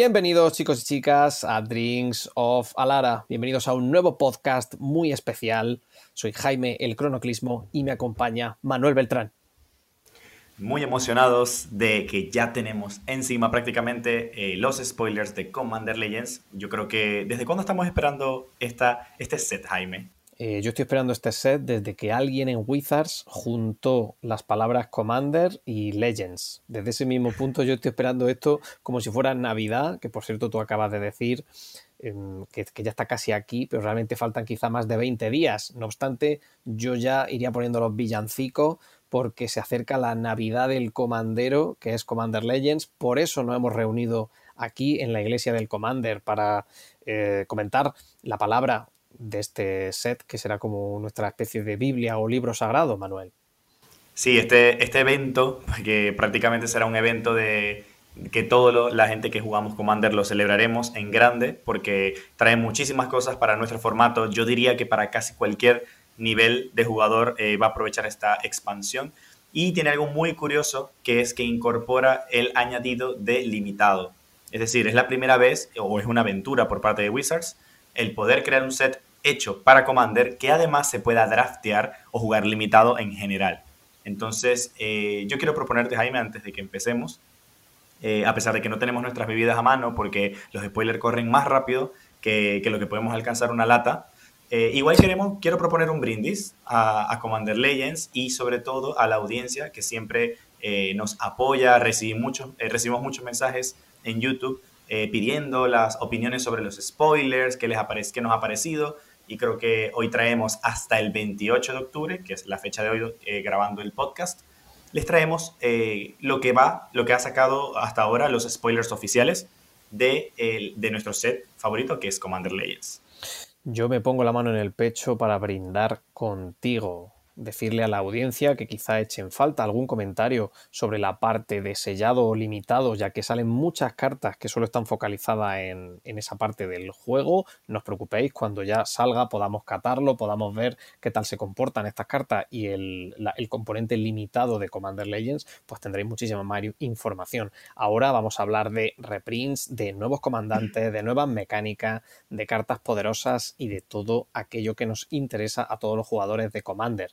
Bienvenidos chicos y chicas a Drinks of Alara. Bienvenidos a un nuevo podcast muy especial. Soy Jaime el Cronoclismo y me acompaña Manuel Beltrán. Muy emocionados de que ya tenemos encima prácticamente eh, los spoilers de Commander Legends. Yo creo que desde cuándo estamos esperando esta, este set, Jaime. Eh, yo estoy esperando este set desde que alguien en Wizards juntó las palabras Commander y Legends. Desde ese mismo punto yo estoy esperando esto como si fuera Navidad, que por cierto tú acabas de decir em, que, ya está casi aquí, pero realmente faltan quizá más de 20 días. No obstante, yo ya iría poniendo los villancicos porque se acerca la Navidad del Comandero, que es Commander Legends. Por eso nos hemos reunido aquí en la iglesia del Commander para eh, comentar la palabra de este set, que será como nuestra especie de Biblia o libro sagrado, Manuel. Sí, este, este evento, que prácticamente será un evento de que toda la gente que jugamos Commander lo celebraremos en grande, porque trae muchísimas cosas para nuestro formato. Yo diría que para casi cualquier nivel de jugador eh, va a aprovechar esta expansión. Y tiene algo muy curioso, que es que incorpora el añadido de limitado. Es decir, es la primera vez, o es una aventura por parte de Wizards, el poder crear un set hecho para Commander que además se pueda draftear o jugar limitado en general. Entonces, eh, yo quiero proponerte, Jaime, antes de que empecemos, eh, a pesar de que no tenemos nuestras bebidas a mano porque los spoilers corren más rápido que, lo que podemos alcanzar una lata, eh, igual queremos, quiero proponer un brindis a, Commander Legends y sobre todo a la audiencia que siempre nos apoya, recibimos muchos mensajes en YouTube pidiendo las opiniones sobre los spoilers, qué, les qué nos ha parecido. Y creo que hoy traemos hasta el 28 de octubre, que es la fecha de hoy eh, grabando el podcast, les traemos eh, lo que va, lo que ha sacado hasta ahora los spoilers oficiales de, de nuestro set favorito, que es Commander Legends. Yo me pongo la mano en el pecho para brindar contigo, decirle a la audiencia que quizá echen falta algún comentario sobre la parte de sellado o limitado, ya que salen muchas cartas que solo están focalizadas en, esa parte del juego. No os preocupéis, cuando ya salga podamos catarlo, podamos ver qué tal se comportan estas cartas y el, el componente limitado de Commander Legends, pues tendréis muchísima más información. Ahora vamos a hablar de reprints, de nuevos comandantes, de nuevas mecánicas, de cartas poderosas y de todo aquello que nos interesa a todos los jugadores de Commander.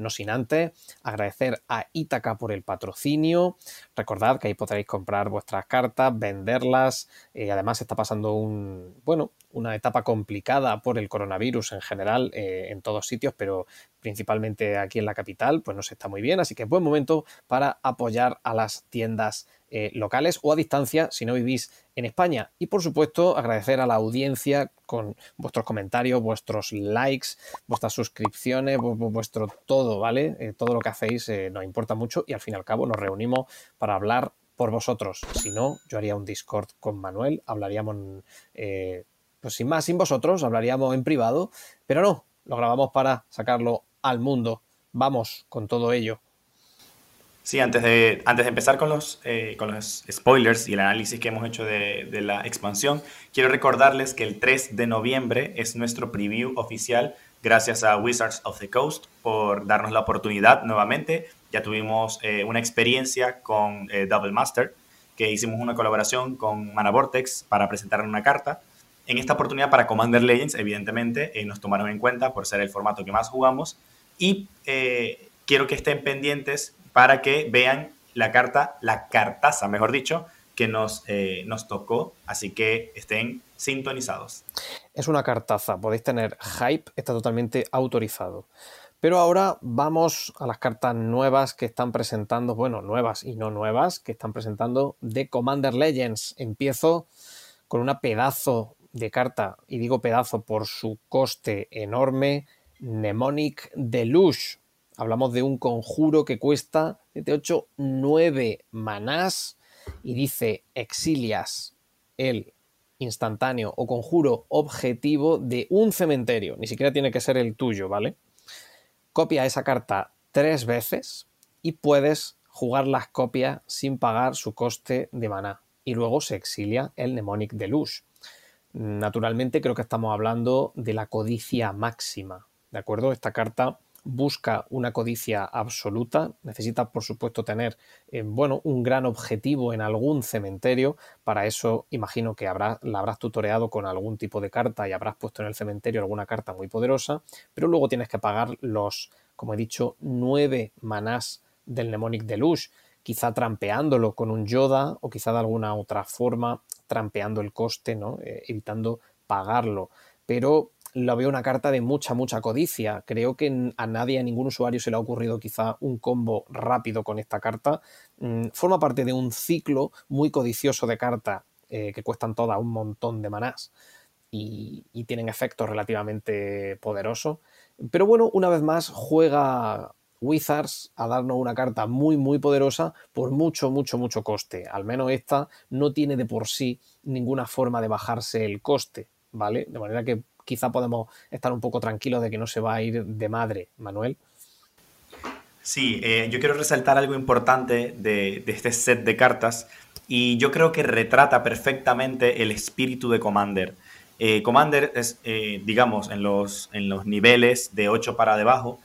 No sin antes agradecer a Ítaca por el patrocinio. Recordad que ahí podréis comprar vuestras cartas, venderlas. Eh, además está pasando un, bueno, una etapa complicada por el coronavirus en general eh, en todos sitios, pero principalmente aquí en la capital, pues no se está muy bien. Así que es buen momento para apoyar a las tiendas eh, locales o a distancia si no vivís en España. Y por supuesto, agradecer a la audiencia con vuestros comentarios, vuestros likes, vuestras suscripciones, vuestro todo, ¿vale? Eh, todo lo que hacéis eh, nos importa mucho y al fin y al cabo nos reunimos para hablar por vosotros. Si no, yo haría un Discord con Manuel, hablaríamos, pues sin más, sin vosotros, hablaríamos en privado, pero no, lo grabamos para sacarlo al mundo. Vamos con todo ello. Sí, antes de, antes de empezar con los, eh, con los spoilers y el análisis que hemos hecho de, de, la expansión, quiero recordarles que el 3 de noviembre es nuestro preview oficial, gracias a Wizards of the Coast por darnos la oportunidad nuevamente. Ya tuvimos eh, una experiencia con eh, Double Master, que hicimos una colaboración con Mana Vortex para presentar una carta. En esta oportunidad para Commander Legends, evidentemente, nos tomaron en cuenta por ser el formato que más jugamos. Y quiero que estén pendientes para que vean la carta, la cartaza, mejor dicho, que nos, eh, nos tocó. Así que estén sintonizados. Es una cartaza, podéis tener hype, está totalmente autorizado. Pero ahora vamos a las cartas nuevas que están presentando, bueno, nuevas y no nuevas, que están presentando de Commander Legends. Empiezo con una pedazo de carta, y digo pedazo por su coste enorme, Mnemonic Deluge. Hablamos de un conjuro que cuesta 7, 8, 9 manás y dice exilias el instantáneo o conjuro objetivo de un cementerio. Ni siquiera tiene que ser el tuyo, ¿vale? Copia esa carta tres veces y puedes jugar las copias sin pagar su coste de maná. Y luego se exilia el Mnemonic Deluge. Naturalmente creo que estamos hablando de la codicia máxima, ¿de acuerdo? Esta carta busca una codicia absoluta, necesita por supuesto tener eh, bueno, un gran objetivo en algún cementerio, para eso imagino que habrá, la habrás tutoreado con algún tipo de carta y habrás puesto en el cementerio alguna carta muy poderosa, pero luego tienes que pagar los, como he dicho, nueve manás del Mnemonic Deluxe, quizá trampeándolo con un Yoda o quizá de alguna otra forma trampeando el coste, ¿no? Eh, evitando pagarlo. Pero lo veo una carta de mucha, mucha codicia. Creo que a nadie, a ningún usuario se le ha ocurrido quizá un combo rápido con esta carta. Mm, forma parte de un ciclo muy codicioso de cartas eh, que cuestan todas un montón de manás y, y, tienen efectos relativamente poderosos. Pero bueno, una vez más juega Wizards a darnos una carta muy, muy poderosa por mucho, mucho, mucho coste. Al menos esta no tiene de por sí ninguna forma de bajarse el coste, ¿vale? De manera que quizá podemos estar un poco tranquilos de que no se va a ir de madre, Manuel. Sí, eh, yo quiero resaltar algo importante de, este set de cartas y yo creo que retrata perfectamente el espíritu de Commander. Eh, Commander es, eh, digamos, en los, en los niveles de 8 para debajo,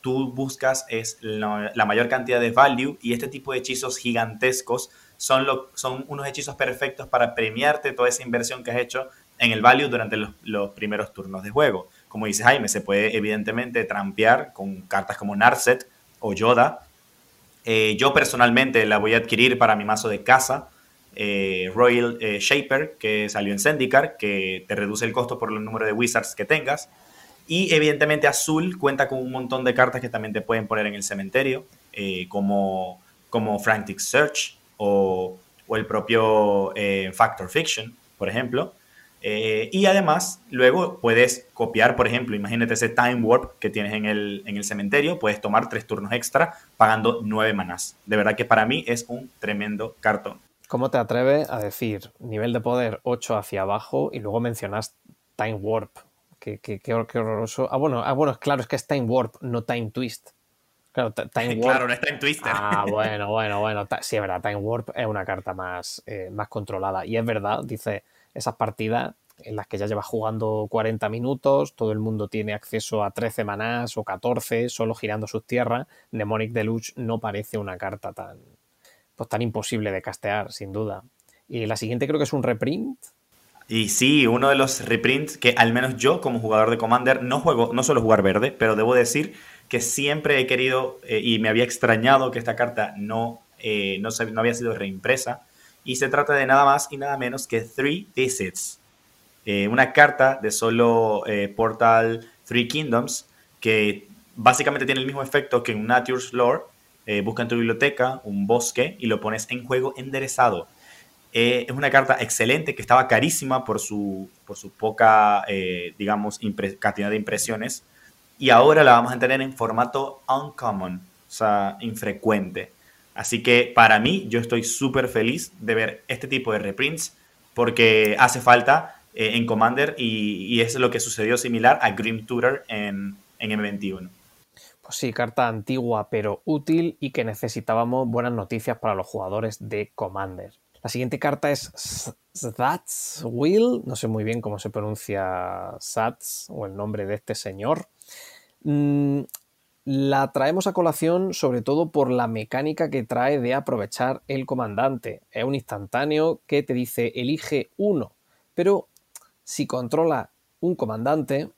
tú buscas es la, mayor cantidad de value y este tipo de hechizos gigantescos son, lo, son unos hechizos perfectos para premiarte toda esa inversión que has hecho en el value durante los, primeros turnos de juego. Como dice Jaime, se puede evidentemente trampear con cartas como Narset o Yoda. Eh, yo personalmente la voy a adquirir para mi mazo de casa, eh, Royal eh, Shaper, que salió en Zendikar, que te reduce el costo por el número de wizards que tengas. Y evidentemente Azul cuenta con un montón de cartas que también te pueden poner en el cementerio, como, como Frantic Search o, o el propio Factor Fiction, por ejemplo. Eh, y además, luego puedes copiar, por ejemplo, imagínate ese Time Warp que tienes en el, en el cementerio, puedes tomar tres turnos extra pagando nueve manás. De verdad que para mí es un tremendo cartón. ¿Cómo te atreves a decir nivel de poder 8 hacia abajo y luego mencionas Time Warp? Qué, qué, qué, horroroso. Ah bueno, ah, bueno, claro, es que es Time Warp, no Time Twist. Claro, Time Warp. Claro, no es Time Twister. Ah, bueno, bueno, bueno. Sí, es verdad, Time Warp es una carta más, eh, más controlada. Y es verdad, dice esas partidas en las que ya llevas jugando 40 minutos, todo el mundo tiene acceso a 13 manás o 14 solo girando sus tierras, Mnemonic Deluxe no parece una carta tan, pues, tan imposible de castear, sin duda. Y la siguiente creo que es un reprint. Y sí, uno de los reprints que al menos yo como jugador de Commander no juego, no suelo jugar verde, pero debo decir que siempre he querido eh, y me había extrañado que esta carta no, eh, no, no había sido reimpresa y se trata de nada más y nada menos que Three Visits. Eh, una carta de solo eh, Portal Three Kingdoms que básicamente tiene el mismo efecto que un Nature's Lore. Eh, busca en tu biblioteca un bosque y lo pones en juego enderezado. es una carta excelente que estaba carísima por su, por poca, digamos, cantidad de impresiones. Y ahora la vamos a tener en formato uncommon, o sea, infrecuente. Así que para mí, yo estoy súper feliz de ver este tipo de reprints porque hace falta eh, en Commander y, es lo que sucedió similar a Grim Tutor en, en M21. Pues sí, carta antigua pero útil y que necesitábamos buenas noticias para los jugadores de Commander. La siguiente carta es Sats Will, no sé muy bien cómo se pronuncia Sats o el nombre de este señor. La traemos a colación sobre todo por la mecánica que trae de aprovechar el comandante. Es un instantáneo que te dice elige uno, pero si controla un comandante,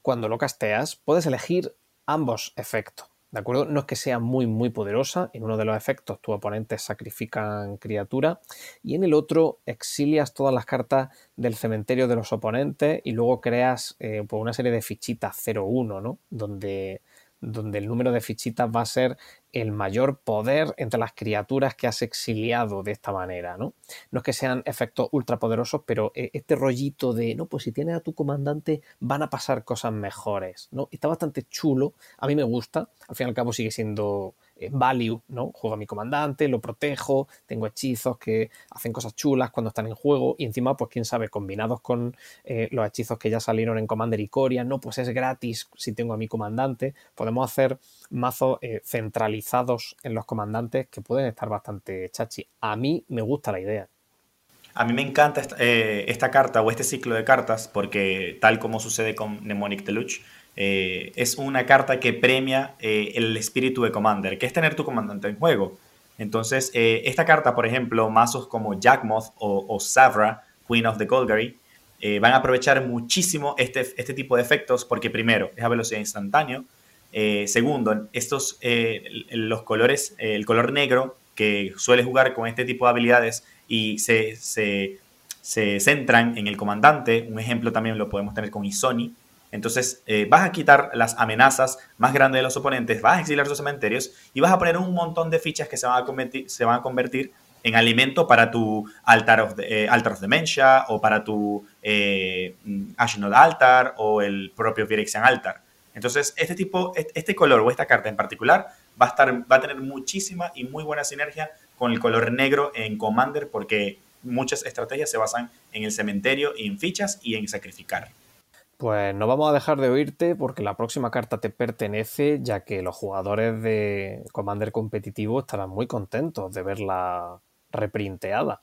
cuando lo casteas, puedes elegir ambos efectos. ¿De acuerdo? No es que sea muy, muy poderosa. En uno de los efectos, tu oponente sacrifican criatura. Y en el otro, exilias todas las cartas del cementerio de los oponentes y luego creas eh, pues una serie de fichitas 0-1, ¿no? Donde donde el número de fichitas va a ser el mayor poder entre las criaturas que has exiliado de esta manera, ¿no? No es que sean efectos ultrapoderosos, pero eh, este rollito de, no, pues si tienes a tu comandante van a pasar cosas mejores, ¿no? Está bastante chulo, a mí me gusta, al fin y al cabo sigue siendo value, ¿no? Juego a mi comandante, lo protejo, tengo hechizos que hacen cosas chulas cuando están en juego y encima, pues quién sabe, combinados con eh, los hechizos que ya salieron en Commander y Coria, no, pues es gratis si tengo a mi comandante, podemos hacer mazos eh, centralizados en los comandantes que pueden estar bastante chachi. A mí me gusta la idea. A mí me encanta esta, esta, carta o este ciclo de cartas porque tal como sucede con Mnemonic Deluxe, eh, es una carta que premia eh, el espíritu de Commander, que es tener tu comandante en juego. Entonces, eh, esta carta, por ejemplo, mazos como Jackmoth o, o Savra, Queen of the Golgari, van a aprovechar muchísimo este, este tipo de efectos porque primero es a velocidad instantánea, segundo, estos, los colores, el color negro que suele jugar con este tipo de habilidades y se, se, se centran en el comandante, un ejemplo también lo podemos tener con Isoni, entonces eh, vas a quitar las amenazas más grandes de los oponentes, vas a exiliar sus cementerios y vas a poner un montón de fichas que se van a convertir, en alimento para tu Altar of, eh, Altar of Dementia o para tu eh, Ashnod Altar o el propio Phyrexian Altar. Entonces, este tipo, este color o esta carta en particular va a, va a tener muchísima y muy buena sinergia con el color negro en Commander porque muchas estrategias se basan en el cementerio en fichas y en sacrificar. Pues no vamos a dejar de oírte porque la próxima carta te pertenece, ya que los jugadores de Commander competitivo estarán muy contentos de verla reprinteada.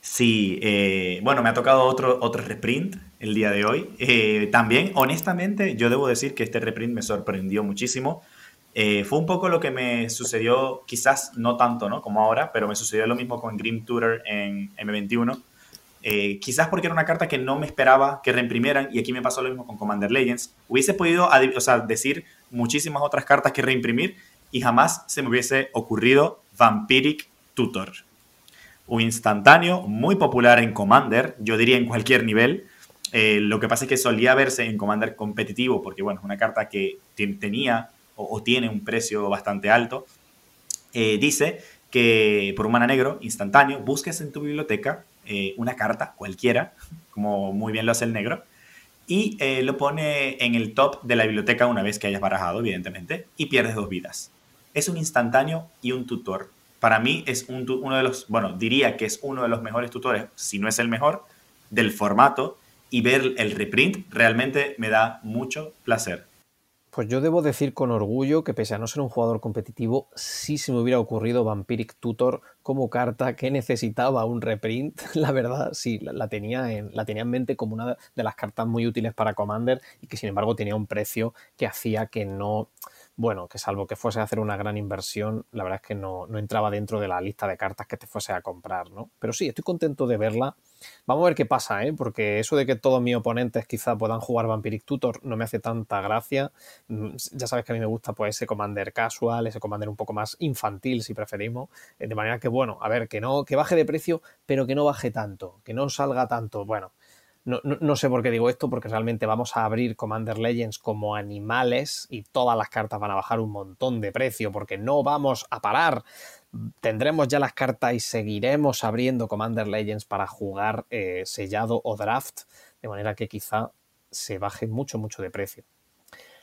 Sí, eh, bueno, me ha tocado otro, otro reprint el día de hoy. Eh, también, honestamente, yo debo decir que este reprint me sorprendió muchísimo. Eh, fue un poco lo que me sucedió, quizás no tanto ¿no? como ahora, pero me sucedió lo mismo con Grim Tutor en M21 eh, quizás porque era una carta que no me esperaba que reimprimieran, y aquí me pasó lo mismo con Commander Legends. Hubiese podido decir muchísimas otras cartas que reimprimir y jamás se me hubiese ocurrido Vampiric Tutor. Un instantáneo muy popular en Commander, yo diría en cualquier nivel. Eh, lo que pasa es que solía verse en Commander competitivo, porque bueno, es una carta que tenía o, tiene un precio bastante alto. Eh, dice que por un mana negro instantáneo busques en tu biblioteca eh, una carta cualquiera, como muy bien lo hace el negro, y eh, lo pone en el top de la biblioteca una vez que hayas barajado, evidentemente, y pierdes dos vidas. Es un instantáneo y un tutor. Para mí es uno de los, bueno, diría que es uno de los mejores tutores, si no es el mejor, del formato, y ver el reprint realmente me da mucho placer. Pues yo debo decir con orgullo que pese a no ser un jugador competitivo, sí se me hubiera ocurrido Vampiric Tutor como carta que necesitaba un reprint. La verdad, sí, la tenía en, la tenía en mente como una de las cartas muy útiles para Commander y que sin embargo tenía un precio que hacía que no, bueno, que salvo que fuese a hacer una gran inversión, la verdad es que no, entraba dentro de la lista de cartas que te fuese a comprar, ¿no? Pero sí, estoy contento de verla. Vamos a ver qué pasa, ¿eh? Porque eso de que todos mis oponentes quizá puedan jugar Vampiric Tutor no me hace tanta gracia. Mm, ya sabes que a mí me gusta pues ese Commander casual, ese Commander un poco más infantil, si preferimos. Eh, de manera que, bueno, a ver, que no, que baje de precio, pero que no baje tanto, que no salga tanto. Bueno, no, sé por qué digo esto, porque realmente vamos a abrir Commander Legends como animales y todas las cartas van a bajar un montón de precio porque no vamos a parar. Tendremos ya las cartas y seguiremos abriendo Commander Legends para jugar eh, sellado o draft, de manera que quizá se baje mucho, mucho de precio.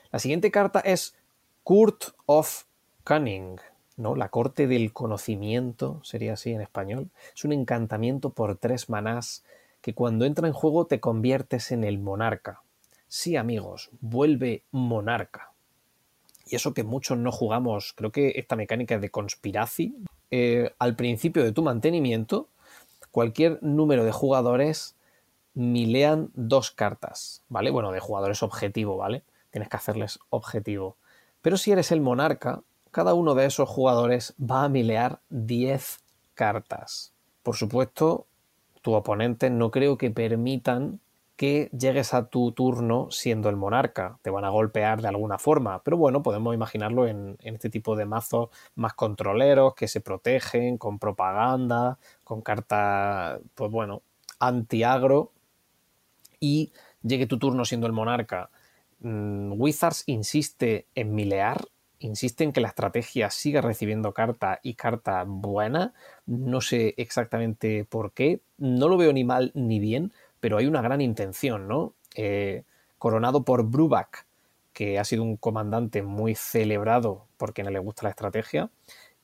La siguiente carta es Court of Cunning, ¿no? La corte del conocimiento, sería así en español. Es un encantamiento por tres manás que cuando entra en juego te conviertes en el monarca. Sí, amigos, vuelve monarca. Y eso que muchos no jugamos, creo que esta mecánica de conspiracy, eh, al principio de tu mantenimiento, cualquier número de jugadores milean dos cartas, ¿vale? Bueno, de jugadores objetivo, ¿vale? Tienes que hacerles objetivo. Pero si eres el monarca, cada uno de esos jugadores va a milear 10 cartas. Por supuesto, tu oponente no creo que permitan que llegues a tu turno siendo el monarca. Te van a golpear de alguna forma. Pero bueno, podemos imaginarlo en, este tipo de mazos más controleros que se protegen con propaganda, con cartas, pues bueno, anti-agro. Y llegue tu turno siendo el monarca. Mm, Wizards insiste en milear insiste en que la estrategia siga recibiendo carta y carta buena. No sé exactamente por qué. No lo veo ni mal ni bien, pero hay una gran intención, ¿no? Eh, coronado por Bruback, que ha sido un comandante muy celebrado por quienes le gusta la estrategia.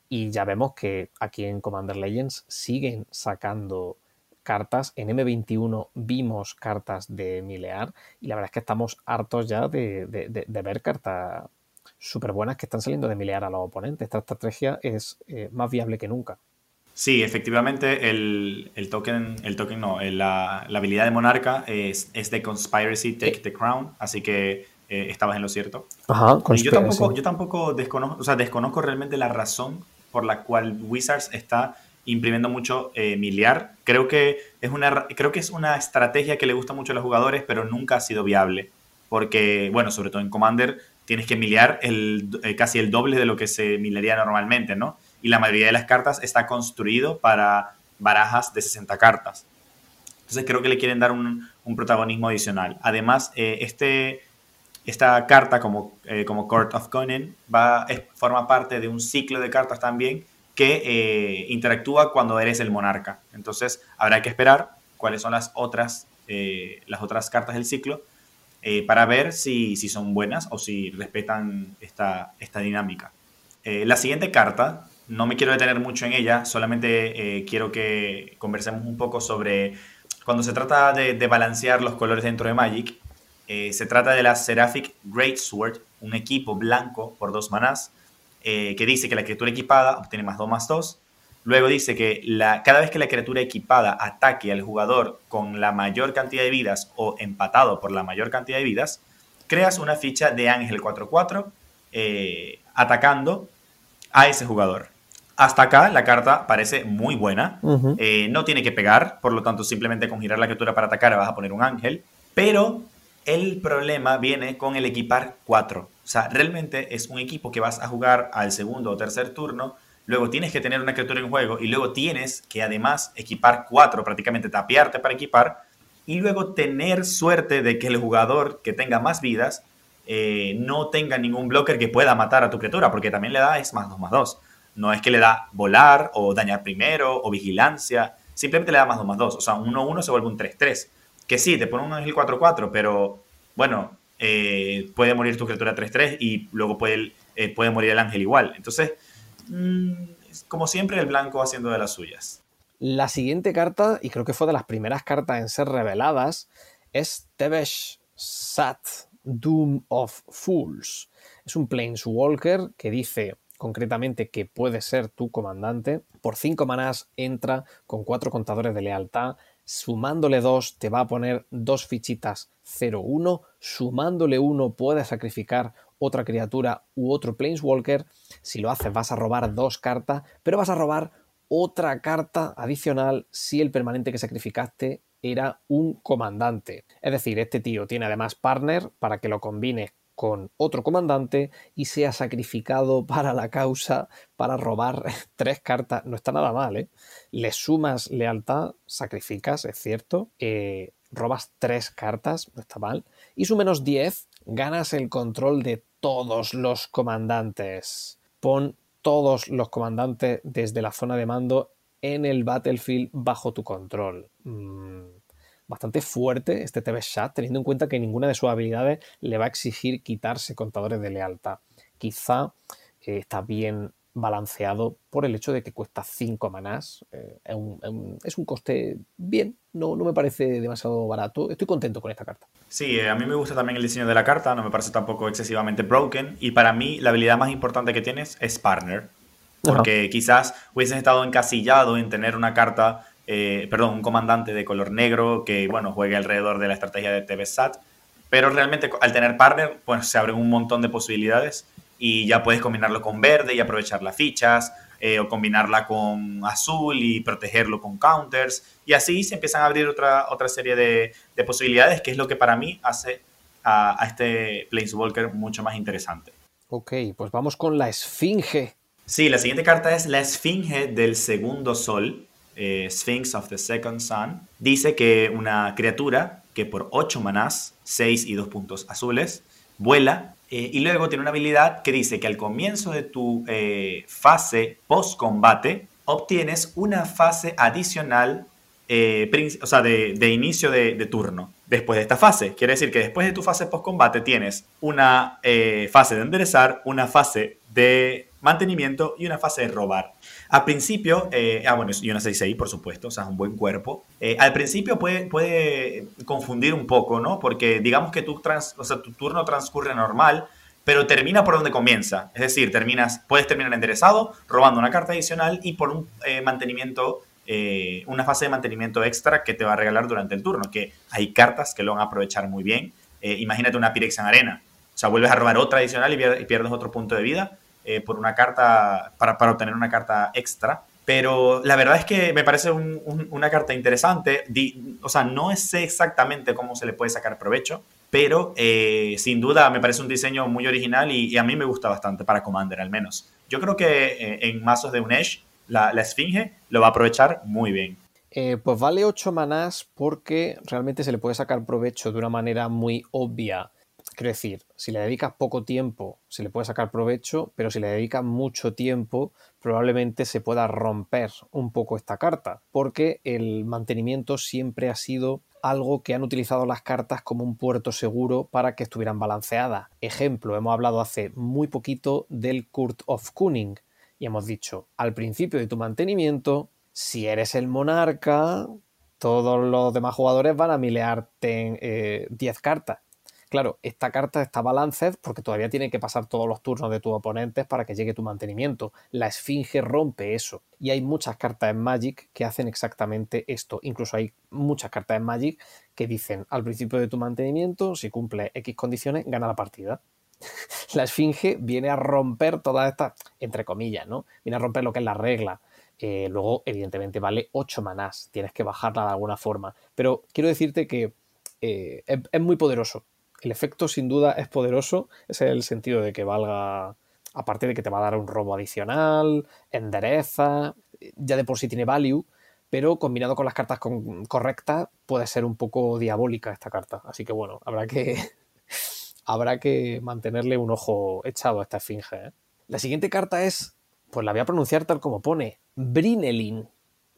Y ya vemos que aquí en Commander Legends siguen sacando cartas. En M21 vimos cartas de Milear y la verdad es que estamos hartos ya de, de ver cartas súper buenas que están saliendo de milear a los oponentes. Esta estrategia es eh, más viable que nunca. Sí, efectivamente, el, token, el token no, la, habilidad de Monarca es, es de Conspiracy Take the Crown, así que estabas en lo cierto. Ajá, y yo tampoco, yo tampoco desconozco, o sea, desconozco realmente la razón por la cual Wizards está imprimiendo mucho miliar. Creo que, es una, creo que es una estrategia que le gusta mucho a los jugadores, pero nunca ha sido viable. Porque, bueno, sobre todo en Commander, tienes que miliar el, casi el doble de lo que se milería normalmente, ¿no? Y la mayoría de las cartas está construido para barajas de 60 cartas. Entonces creo que le quieren dar un, protagonismo adicional. Además, eh, este, esta carta como, eh, como Court of Conan forma parte de un ciclo de cartas también que eh, interactúa cuando eres el monarca. Entonces habrá que esperar cuáles son las otras, las otras cartas del ciclo para ver si, si, son buenas o si respetan esta, esta dinámica. la siguiente carta no me quiero detener mucho en ella, solamente eh, quiero que conversemos un poco sobre cuando se trata de, balancear los colores dentro de Magic. Eh, se trata de la Seraphic Greatsword, un equipo blanco por dos manás, eh, que dice que la criatura equipada obtiene más 2 más 2. Luego dice que la, cada vez que la criatura equipada ataque al jugador con la mayor cantidad de vidas o empatado por la mayor cantidad de vidas, creas una ficha de ángel 4-4 atacando a ese jugador. Hasta acá la carta parece muy buena. Eh, no tiene que pegar, por lo tanto simplemente con girar la criatura para atacar vas a poner un ángel. Pero el problema viene con el equipar 4. O sea, realmente es un equipo que vas a jugar al segundo o tercer turno. Luego tienes que tener una criatura en juego y luego tienes que además equipar 4, prácticamente tapiarte para equipar. Y luego tener suerte de que el jugador que tenga más vidas eh, no tenga ningún blocker que pueda matar a tu criatura, porque también le da es más 2 más 2. No es que le da volar o dañar primero o vigilancia. Simplemente le da más 2 más 2. O sea, un 1-1 se vuelve un 3-3. Que sí, te pone un ángel 4-4, pero bueno, eh, puede morir tu criatura 3-3 y luego puede, eh, puede morir el ángel igual. Entonces, como siempre, el blanco haciendo de las suyas. La siguiente carta, y creo que fue de las primeras cartas en ser reveladas, es Tevesh Sat, Doom of Fools. Es un Planeswalker que dice concretamente que puede ser tu comandante, por 5 manás entra con 4 contadores de lealtad, sumándole 2 te va a poner dos fichitas 0-1, sumándole 1 puedes sacrificar otra criatura u otro Planeswalker, si lo haces vas a robar dos cartas, pero vas a robar otra carta adicional si el permanente que sacrificaste era un comandante. Es decir, este tío tiene además partner para que lo combines con otro comandante y sea sacrificado para la causa para robar tres cartas. No está nada mal, ¿eh? Le sumas lealtad, sacrificas, es cierto, eh, robas tres cartas, no está mal, y su menos 10 ganas el control de todos los comandantes. Pon todos los comandantes desde la zona de mando en el battlefield bajo tu control. Mm, bastante fuerte este TV Chat, teniendo en cuenta que ninguna de sus habilidades le va a exigir quitarse contadores de lealtad. Quizá eh, está bien balanceado por el hecho de que cuesta 5 manás. Eh, es, un, coste bien, no, no me parece demasiado barato. Estoy contento con esta carta. Sí, eh, a mí me gusta también el diseño de la carta, no me parece tampoco excesivamente broken. Y para mí, la habilidad más importante que tienes es Partner. Porque quizás hubieses estado encasillado en tener una carta eh, perdón, un comandante de color negro que, bueno, juegue alrededor de la estrategia de TVSAT. Pero realmente al tener partner, pues se abren un montón de posibilidades y ya puedes combinarlo con verde y aprovechar las fichas, eh, o combinarla con azul y protegerlo con counters. Y así se empiezan a abrir otra, otra serie de, posibilidades, que es lo que para mí hace a, a este Planeswalker mucho más interesante. Ok, pues vamos con la Esfinge. Sí, la siguiente carta es la Esfinge del segundo sol. Eh, Sphinx of the Second Sun, dice que una criatura que por 8 manás, 6 y 2 puntos azules, vuela eh, y luego tiene una habilidad que dice que al comienzo de tu eh, fase post-combate obtienes una fase adicional, o sea, de, inicio de, de, turno. Después de esta fase, quiere decir que después de tu fase post-combate tienes una fase de enderezar, una fase de mantenimiento y una fase de robar. Al principio, eh, ah, bueno, y una 6-6, por supuesto, o sea, un buen cuerpo. Eh, al principio puede, puede confundir un poco, ¿no? Porque digamos que tu turno transcurre normal, pero termina por donde comienza. Es decir, terminas, puedes terminar enderezado, robando una carta adicional y por un eh, mantenimiento, una fase de mantenimiento extra que te va a regalar durante el turno, que hay cartas que lo van a aprovechar muy bien. imagínate una Pirex en arena O sea, vuelves a robar otra adicional y pierdes otro punto de vida eh, por una carta, para, obtener una carta extra. Pero la verdad es que me parece una carta interesante. o sea, no sé exactamente cómo se le puede sacar provecho, pero eh, sin duda me parece un diseño muy original y, a mí me gusta bastante para Commander al menos. Yo creo que eh, en mazos de Unesh la, la Esfinge lo va a aprovechar muy bien. pues vale 8 manás porque realmente se le puede sacar provecho de una manera muy obvia Quiero decir, si le dedicas poco tiempo, se le puede sacar provecho, pero si le dedicas mucho tiempo, probablemente se pueda romper un poco esta carta, porque el mantenimiento siempre ha sido algo que han utilizado las cartas como un puerto seguro para que estuvieran balanceadas. Ejemplo, hemos hablado hace muy poquito del Court of Kuning y hemos dicho, al principio de tu mantenimiento, si eres el monarca, todos los demás jugadores van a milearte 10 eh, cartas Claro, esta carta está balanced porque todavía tiene que pasar todos los turnos de tus oponentes para que llegue tu mantenimiento. La esfinge rompe eso. Y hay muchas cartas en Magic que hacen exactamente esto. Incluso hay muchas cartas en Magic que dicen al principio de tu mantenimiento, si cumple X condiciones, gana la partida. la esfinge viene a romper todas estas, entre comillas, ¿no? Viene a romper lo que es la regla. Eh, luego, evidentemente, vale 8 manás. Tienes que bajarla de alguna forma. Pero quiero decirte que eh, es muy poderoso el efecto sin duda es poderoso, es el sentido de que valga, aparte de que te va a dar un robo adicional, endereza, ya de por sí tiene value, pero combinado con las cartas correctas puede ser un poco diabólica esta carta. Así que bueno, habrá que, habrá que mantenerle un ojo echado a esta esfinge. ¿eh? La siguiente carta es, pues la voy a pronunciar tal como pone, Brinelin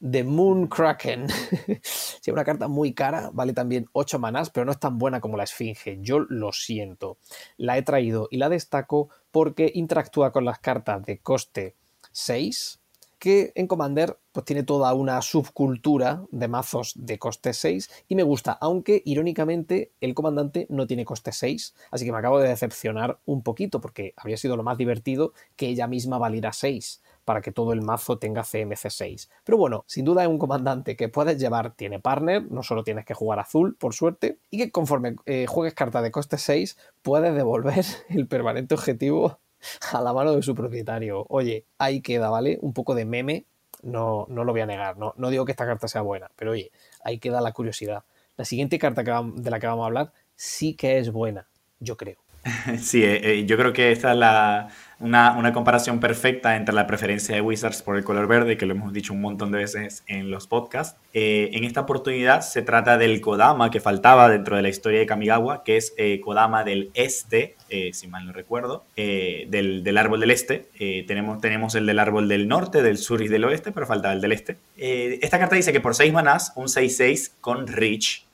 de Moon Kraken. es una carta muy cara, vale también 8 manás, pero no es tan buena como la Esfinge. Yo lo siento. La he traído y la destaco porque interactúa con las cartas de coste 6 que en Commander pues tiene toda una subcultura de mazos de coste 6 y me gusta, aunque irónicamente el comandante no tiene coste 6, así que me acabo de decepcionar un poquito porque habría sido lo más divertido que ella misma valiera 6 para que todo el mazo tenga CMC6. Pero bueno, sin duda es un comandante que puedes llevar, tiene partner, no solo tienes que jugar azul, por suerte, y que conforme eh, juegues carta de coste 6, puedes devolver el permanente objetivo a la mano de su propietario. Oye, ahí queda, ¿vale? Un poco de meme, no, no lo voy a negar, no, no digo que esta carta sea buena, pero oye, ahí queda la curiosidad. La siguiente carta de la que vamos a hablar sí que es buena, yo creo. Sí, eh, eh, yo creo que esta es la, una, comparación perfecta entre la preferencia de Wizards por el color verde, que lo hemos dicho un montón de veces en los podcasts. Eh, en esta oportunidad se trata del Kodama que faltaba dentro de la historia de Kamigawa, que es Kodama del Este, si mal no recuerdo, del, árbol del Este. tenemos, tenemos el del árbol del Norte, del Sur y del Oeste, pero faltaba el del Este. esta carta dice que por 6 manás, un 6-6 con Reach,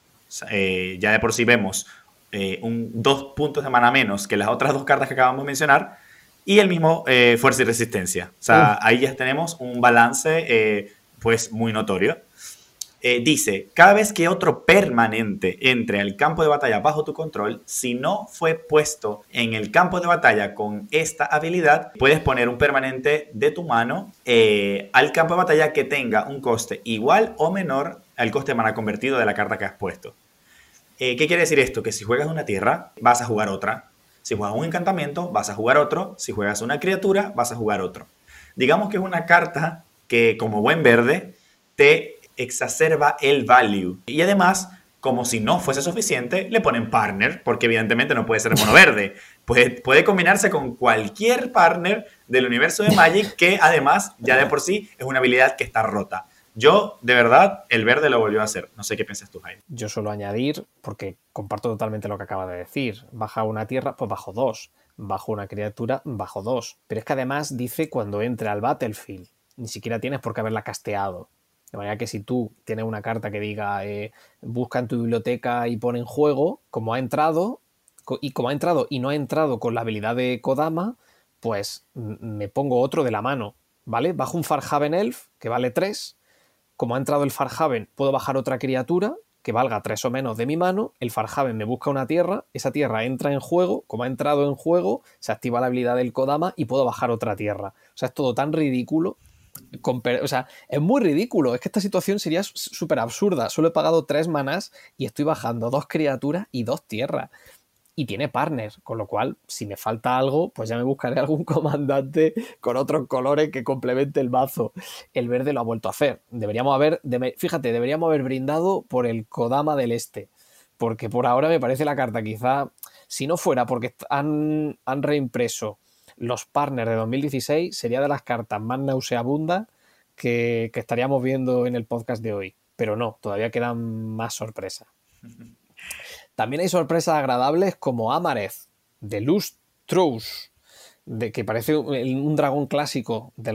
ya de por sí vemos un, dos puntos de mana menos que las otras dos cartas que acabamos de mencionar, y el mismo eh, fuerza y resistencia. O sea, ahí ya tenemos un balance eh, pues muy notorio. Eh, dice, cada vez que otro permanente entre al campo de batalla bajo tu control, si no fue puesto en el campo de batalla con esta habilidad, puedes poner un permanente de tu mano al campo de batalla que tenga un coste igual o menor al coste de mana convertido de la carta que has puesto. ¿Qué quiere decir esto? Que si juegas una tierra, vas a jugar otra. Si juegas un encantamiento, vas a jugar otro. Si juegas una criatura, vas a jugar otro. Digamos que es una carta que, como buen verde, te exacerba el value. Y además, como si no fuese suficiente, le ponen partner, porque evidentemente no puede ser mono verde. Puede combinarse con cualquier partner del universo de Magic que además ya de por sí es una habilidad que está rota. Yo, de verdad, el verde lo volvió a hacer. No sé qué piensas tú, Jaime. Yo suelo añadir, porque comparto totalmente lo que acaba de decir. Baja una tierra, pues bajo dos. Bajo una criatura, bajo dos. Pero es que además dice cuando entre al battlefield. Ni siquiera tienes por qué haberla casteado. De manera que si tú tienes una carta que diga eh, busca en tu biblioteca y pone en juego, como ha entrado, y como ha entrado y no ha entrado con la habilidad de Kodama, pues me pongo otro de la mano, ¿vale? Bajo un Farhaven Elf, que vale 3, como ha entrado el Farhaven, puedo bajar otra criatura que valga tres o menos de mi mano, el Farhaven me busca una tierra, esa tierra entra en juego, como ha entrado en juego, se activa la habilidad del Kodama y puedo bajar otra tierra. O sea, es todo tan ridículo. O sea, es muy ridículo. Es que esta situación sería súper absurda. Solo he pagado tres manás y estoy bajando dos criaturas y dos tierras. Y tiene partner, con lo cual, si me falta algo, pues ya me buscaré algún comandante con otros colores que complemente el mazo. El verde lo ha vuelto a hacer. Deberíamos haber, fíjate, deberíamos haber brindado por el Kodama del Este, porque por ahora me parece la carta quizá, si no fuera porque han, han reimpreso los partners de 2016, sería de las cartas más nauseabundas que, que estaríamos viendo en el podcast de hoy. Pero no, todavía quedan más sorpresas. También hay sorpresas agradables como Amareth, de Lustrous, de que parece un, dragón clásico de,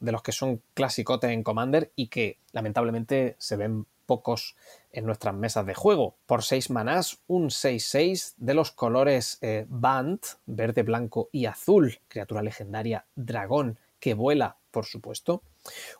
de, los que son clasicotes en Commander y que lamentablemente se ven pocos en nuestras mesas de juego. Por 6 manás, un 6-6 de los colores eh, Band, verde, blanco y azul, criatura legendaria dragón que vuela, por supuesto.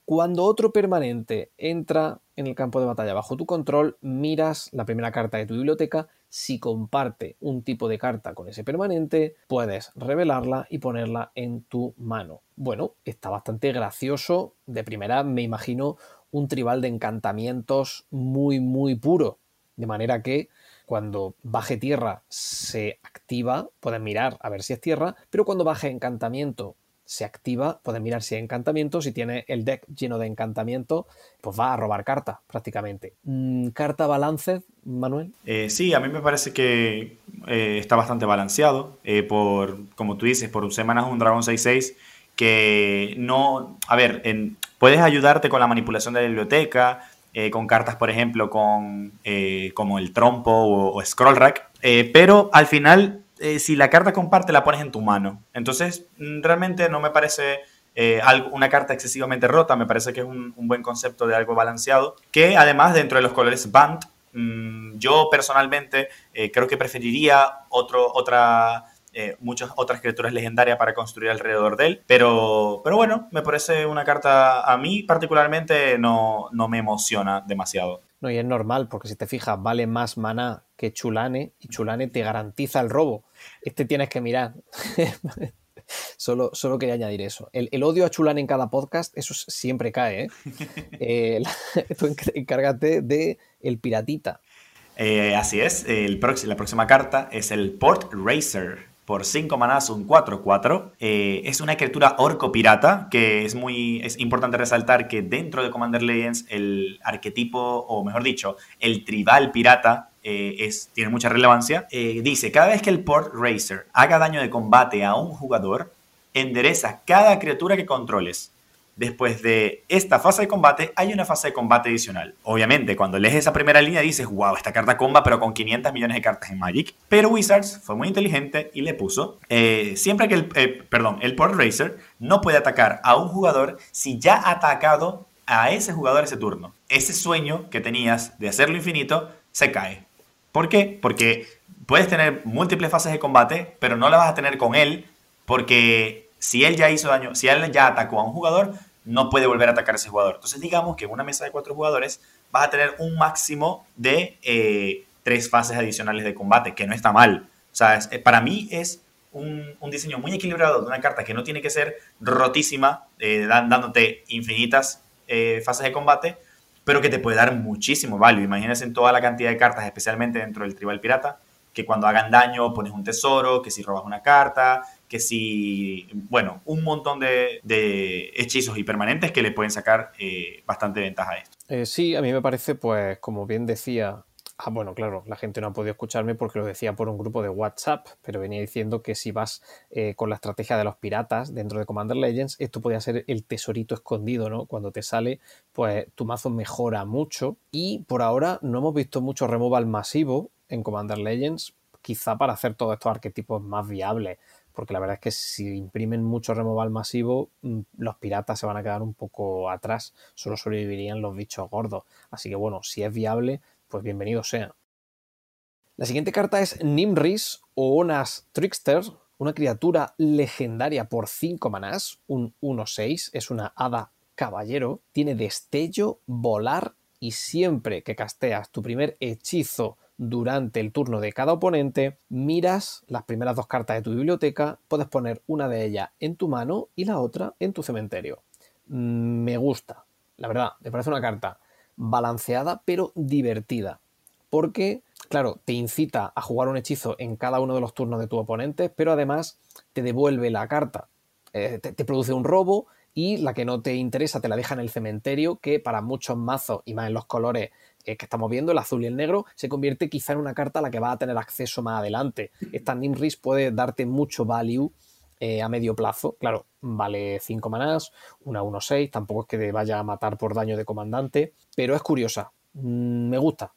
Cuando otro permanente entra en el campo de batalla bajo tu control, miras la primera carta de tu biblioteca. Si comparte un tipo de carta con ese permanente, puedes revelarla y ponerla en tu mano. Bueno, está bastante gracioso. De primera me imagino un tribal de encantamientos muy, muy puro. De manera que cuando baje tierra se activa, puedes mirar a ver si es tierra, pero cuando baje encantamiento se activa, puedes mirar si hay encantamiento, si tiene el deck lleno de encantamiento, pues va a robar carta prácticamente. Mm, ¿Carta balance, Manuel? Eh, sí, a mí me parece que eh, está bastante balanceado, eh, por, como tú dices, por semanas un dragón 6-6 que no, a ver, puedes ayudarte con la manipulación de la biblioteca, con cartas, por ejemplo, con, como el trompo o, o scroll rack, pero al final eh, si la carta comparte, la pones en tu mano. Entonces, mm, realmente no me parece eh, una carta excesivamente rota, me parece que es un, buen concepto de algo balanceado, que además dentro de los colores Band, mm, yo personalmente eh, creo que preferiría otro, otra... muchas otras criaturas legendarias para construir alrededor de él. Pero, pero bueno, me parece una carta a mí particularmente no, no me emociona demasiado. No, y es normal, porque si te fijas, vale más maná que Chulane y Chulane te garantiza el robo. Este tienes que mirar. solo, solo quería añadir eso. El, odio a Chulane en cada podcast, eso siempre cae. ¿eh? eh encárgate de el piratita. Eh, así es, el la próxima carta es el Port Racer por 5 manás, un 4-4. Eh, es una criatura orco pirata, que es muy es importante resaltar que dentro de Commander Legends el arquetipo, o mejor dicho, el tribal pirata eh, es, tiene mucha relevancia. Eh, dice, cada vez que el Port Racer haga daño de combate a un jugador, endereza cada criatura que controles. Después de esta fase de combate, hay una fase de combate adicional. Obviamente, cuando lees esa primera línea dices, wow, esta carta comba, pero con 500 millones de cartas en Magic. Pero Wizards fue muy inteligente y le puso, eh, siempre que el, eh, perdón, el Port Racer no puede atacar a un jugador si ya ha atacado a ese jugador ese turno. Ese sueño que tenías de hacerlo infinito se cae. ¿Por qué? Porque puedes tener múltiples fases de combate, pero no la vas a tener con él porque si él ya hizo daño, si él ya atacó a un jugador, no puede volver a atacar a ese jugador. Entonces, digamos que en una mesa de cuatro jugadores vas a tener un máximo de eh, tres fases adicionales de combate, que no está mal. O sea, eh, para mí es un, diseño muy equilibrado de una carta que no tiene que ser rotísima, eh, dándote infinitas fases de combate, pero que te puede dar muchísimo value. Imagínense en toda la cantidad de cartas, especialmente dentro del tribal pirata, que cuando hagan daño pones un tesoro, que si robas una carta, que si, bueno, un montón de, hechizos y permanentes que le pueden sacar eh, bastante ventaja a esto. Eh, sí, a mí me parece, pues, como bien decía, ah, bueno, claro, la gente no ha podido escucharme porque lo decía por un grupo de WhatsApp, pero venía diciendo que si vas eh, con la estrategia de los piratas dentro de Commander Legends, esto podría ser el tesorito escondido, ¿no? Cuando te sale, pues tu mazo mejora mucho y por ahora no hemos visto mucho removal masivo en Commander Legends, quizá para hacer todos estos arquetipos más viables porque la verdad es que si imprimen mucho removal masivo, mm, los piratas se van a quedar un poco atrás, solo sobrevivirían los bichos gordos. Así que bueno, si es viable, pues bienvenido sea. La siguiente carta es Nimris o Onas Trickster, una criatura legendaria por 5 manás, un 1-6, es una hada caballero, tiene destello, volar y siempre que casteas tu primer hechizo durante el turno de cada oponente, miras las primeras dos cartas de tu biblioteca, puedes poner una de ellas en tu mano y la otra en tu cementerio. Mm, me gusta, la verdad, me parece una carta balanceada pero divertida, porque claro, te incita a jugar un hechizo en cada uno de los turnos de tu oponente, pero además te devuelve la carta. Eh, te, produce un robo y la que no te interesa te la deja en el cementerio, que para muchos mazos, y más en los colores que estamos viendo, el azul y el negro, se convierte quizá en una carta a la que vas a tener acceso más adelante. Esta Nimris puede darte mucho value eh, a medio plazo. Claro, vale 5 manás, una 1-6, tampoco es que te vaya a matar por daño de comandante, pero es curiosa. Mm, me gusta,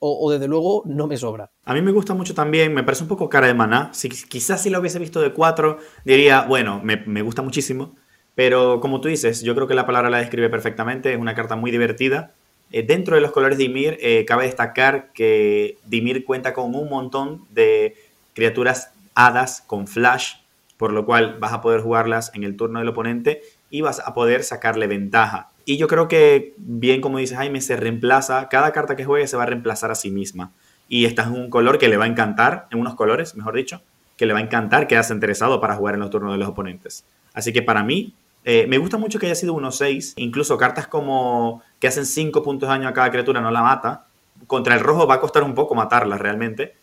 o, desde luego no me sobra. A mí me gusta mucho también, me parece un poco cara de maná. Si, quizás si lo hubiese visto de 4, diría, bueno, me, gusta muchísimo. Pero como tú dices, yo creo que la palabra la describe perfectamente. Es una carta muy divertida. Eh, dentro de los colores de Ymir, eh, cabe destacar que Dimir cuenta con un montón de criaturas hadas con flash, por lo cual vas a poder jugarlas en el turno del oponente y vas a poder sacarle ventaja. Y yo creo que, bien como dice Jaime, se reemplaza, cada carta que juegue se va a reemplazar a sí misma. Y esta es un color que le va a encantar, en unos colores, mejor dicho, que le va a encantar, quedarse interesado para jugar en los turnos de los oponentes. Así que para mí, eh, me gusta mucho que haya sido 1-6. Incluso cartas como que hacen 5 puntos de daño a cada criatura no la mata. Contra el rojo va a costar un poco matarla realmente.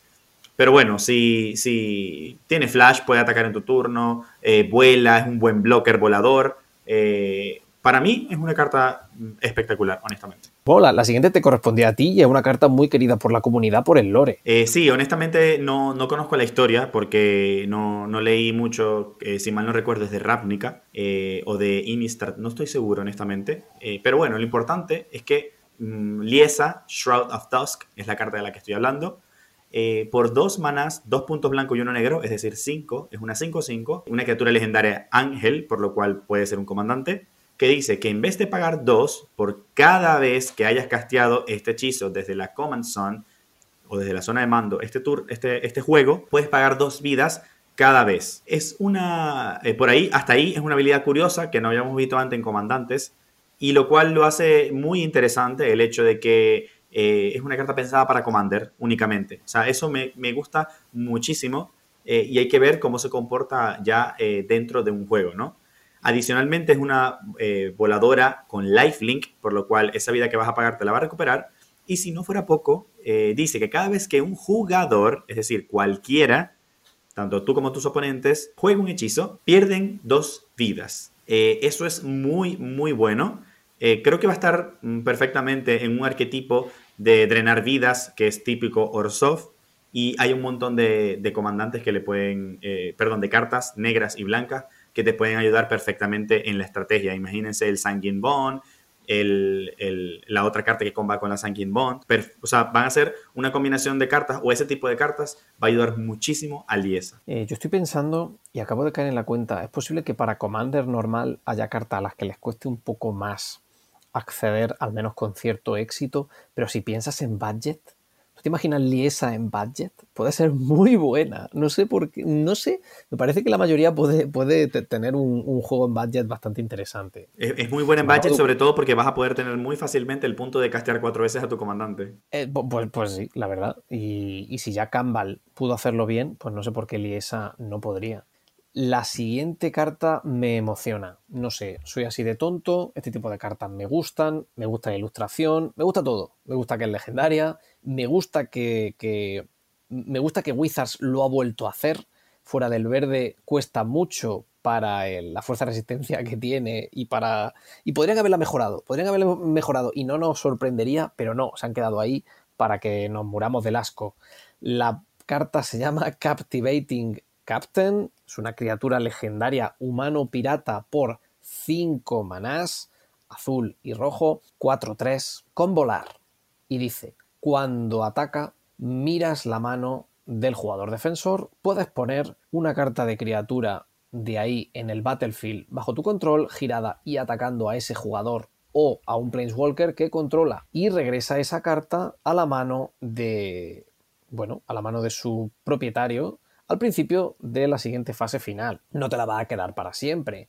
Pero bueno, si, si tiene flash, puede atacar en tu turno. Eh, vuela, es un buen blocker volador. Eh, para mí es una carta espectacular, honestamente. Hola, la siguiente te correspondía a ti y es una carta muy querida por la comunidad por el lore. Eh, sí, honestamente no, no, conozco la historia porque no, no leí mucho, eh, si mal no recuerdo, es de Ravnica eh, o de Innistrad, no estoy seguro honestamente. pero bueno, lo importante es que mm, Liesa, Shroud of Dusk, es la carta de la que estoy hablando. por dos manas, dos puntos blancos y uno negro, es decir, cinco, es una 5-5, una criatura legendaria Ángel, por lo cual puede ser un comandante que dice que en vez de pagar 2 por cada vez que hayas casteado este hechizo desde la Command Zone o desde la zona de mando este, tour, este, este juego, puedes pagar dos vidas cada vez. Es una, eh, por ahí, hasta ahí es una habilidad curiosa que no habíamos visto antes en comandantes y lo cual lo hace muy interesante el hecho de que eh, es una carta pensada para Commander únicamente. O sea, eso me, gusta muchísimo eh, y hay que ver cómo se comporta ya dentro de un juego, ¿no? Adicionalmente es una eh, voladora con lifelink, por lo cual esa vida que vas a pagar te la va a recuperar. Y si no fuera poco, eh, dice que cada vez que un jugador, es decir, cualquiera, tanto tú como tus oponentes, juega un hechizo, pierden dos vidas. Eh, eso es muy, muy bueno. creo que va a estar mm, perfectamente en un arquetipo de drenar vidas, que es típico Orsov. Y hay un montón de, de comandantes que le pueden, perdón, de cartas negras y blancas que te pueden ayudar perfectamente en la estrategia. Imagínense el Sanguine Bond, el, la otra carta que comba con la Sanguine Bond. o sea, van a ser una combinación de cartas o ese tipo de cartas va a ayudar muchísimo al Liesa. Eh, yo estoy pensando, y acabo de caer en la cuenta, es posible que para Commander normal haya cartas a las que les cueste un poco más acceder, al menos con cierto éxito, pero si piensas en budget, te imaginas Liesa en budget? Puede ser muy buena. No sé por qué, no sé, me parece que la mayoría puede, puede tener un, juego en budget bastante interesante. Es, muy buena en budget, sobre todo porque vas a poder tener muy fácilmente el punto de castear cuatro veces a tu comandante. Eh, pues, pues, sí, la verdad. Y, y si ya Campbell pudo hacerlo bien, pues no sé por qué Liesa no podría. La siguiente carta me emociona. No sé, soy así de tonto, este tipo de cartas me gustan, me gusta la ilustración, me gusta todo. Me gusta que es legendaria, me gusta que, me gusta que Wizards lo ha vuelto a hacer. Fuera del verde cuesta mucho para la fuerza de resistencia que tiene y para y podrían haberla mejorado, podrían haberla mejorado y no nos sorprendería, pero no, se han quedado ahí para que nos muramos del asco. La carta se llama Captivating Captain, es una criatura legendaria humano pirata por 5 manás, azul y rojo, 4-3, con volar. Y dice, cuando ataca, miras la mano del jugador defensor, puedes poner una carta de criatura de ahí en el battlefield bajo tu control, girada y atacando a ese jugador o a un Planeswalker que controla y regresa esa carta a la mano de bueno, a la mano de su propietario al principio de la siguiente fase final. No te la va a quedar para siempre.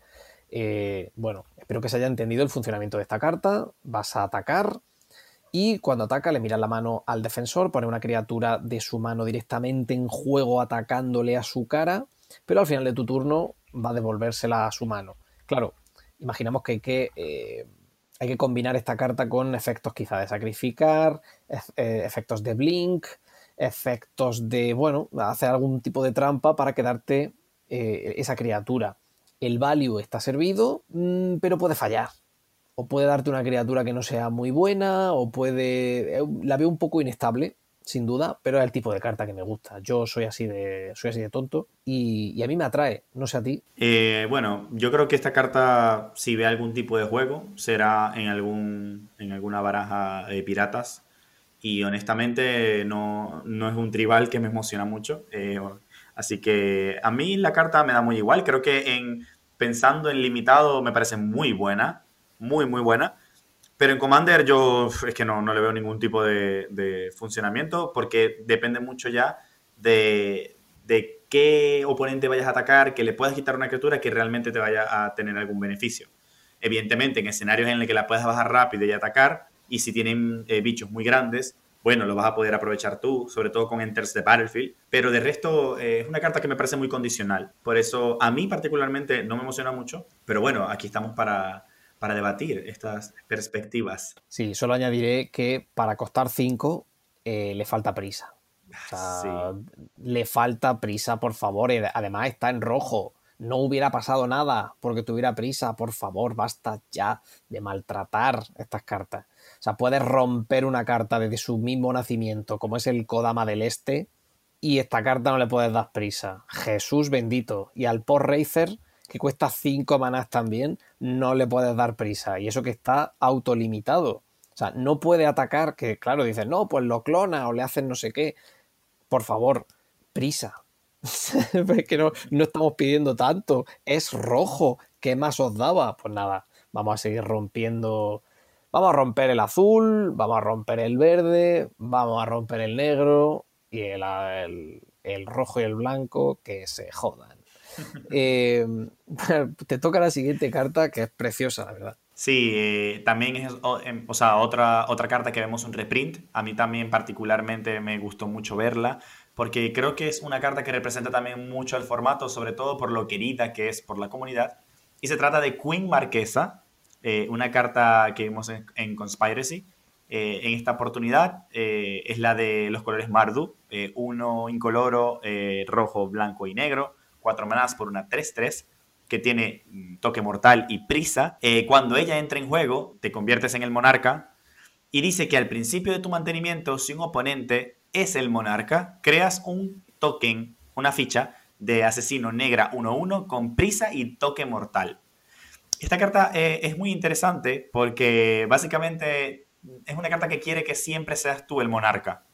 Eh, bueno, espero que se haya entendido el funcionamiento de esta carta. Vas a atacar y cuando ataca le miras la mano al defensor, pone una criatura de su mano directamente en juego atacándole a su cara, pero al final de tu turno va a devolvérsela a su mano. Claro, imaginamos que hay que, eh, hay que combinar esta carta con efectos quizá de sacrificar, eh, efectos de blink, efectos de, bueno, hacer algún tipo de trampa para quedarte eh, esa criatura. El value está servido, mm, pero puede fallar. O puede darte una criatura que no sea muy buena, o puede... Eh, la veo un poco inestable, sin duda, pero es el tipo de carta que me gusta. Yo soy así de, soy así de tonto y, a mí me atrae, no sé a ti. Eh, bueno, yo creo que esta carta, si ve algún tipo de juego, será en, algún, en alguna baraja de piratas. Y honestamente no, es un tribal que me emociona mucho. Eh, así que a mí la carta me da muy igual. Creo que en pensando en limitado me parece muy buena. Muy, muy buena. Pero en Commander yo es que no, le veo ningún tipo de, funcionamiento porque depende mucho ya de, qué oponente vayas a atacar, que le puedas quitar una criatura que realmente te vaya a tener algún beneficio. Evidentemente, en escenarios en los que la puedas bajar rápido y atacar, y si tienen eh, bichos muy grandes, bueno, lo vas a poder aprovechar tú, sobre todo con Enters de Battlefield. Pero de resto, eh, es una carta que me parece muy condicional. Por eso, a mí particularmente no me emociona mucho. Pero bueno, aquí estamos para, para debatir estas perspectivas. Sí, solo añadiré que para costar 5 eh, le falta prisa. Le falta prisa, por favor. Además está en rojo. No hubiera pasado nada porque tuviera prisa. Por favor, basta ya de maltratar estas cartas. O sea, puedes romper una carta desde su mismo nacimiento, como es el Kodama del Este, y esta carta no le puedes dar prisa. Jesús bendito. Y al Post Racer que cuesta 5 manás también, no le puedes dar prisa. Y eso que está autolimitado. O sea, no puede atacar, que claro, dices, no, pues lo clona o le hacen no sé qué. Por favor, prisa. es que no, no estamos pidiendo tanto. Es rojo. ¿Qué más os daba? Pues nada, vamos a seguir rompiendo. Vamos a romper el azul, vamos a romper el verde, vamos a romper el negro y el, el rojo y el blanco que se jodan. Eh, te toca la siguiente carta que es preciosa, la verdad. Sí, eh, también es em, o, sea, otra, otra carta que vemos un reprint. A mí también particularmente me gustó mucho verla porque creo que es una carta que representa también mucho el formato, sobre todo por lo querida que es por la comunidad. Y se trata de Queen Marquesa, eh, una carta que vimos en, Conspiracy. en esta oportunidad es la de los colores Mardu, uno incoloro, rojo, blanco y negro 4 manás por una 3-3 que tiene mm, toque mortal y prisa. Eh, cuando ella entra en juego, te conviertes en el monarca y dice que al principio de tu mantenimiento, si un oponente es el monarca, creas un token, una ficha de asesino negra 1-1 con prisa y toque mortal. Esta carta eh, es muy interesante porque básicamente es una carta que quiere que siempre seas tú el monarca.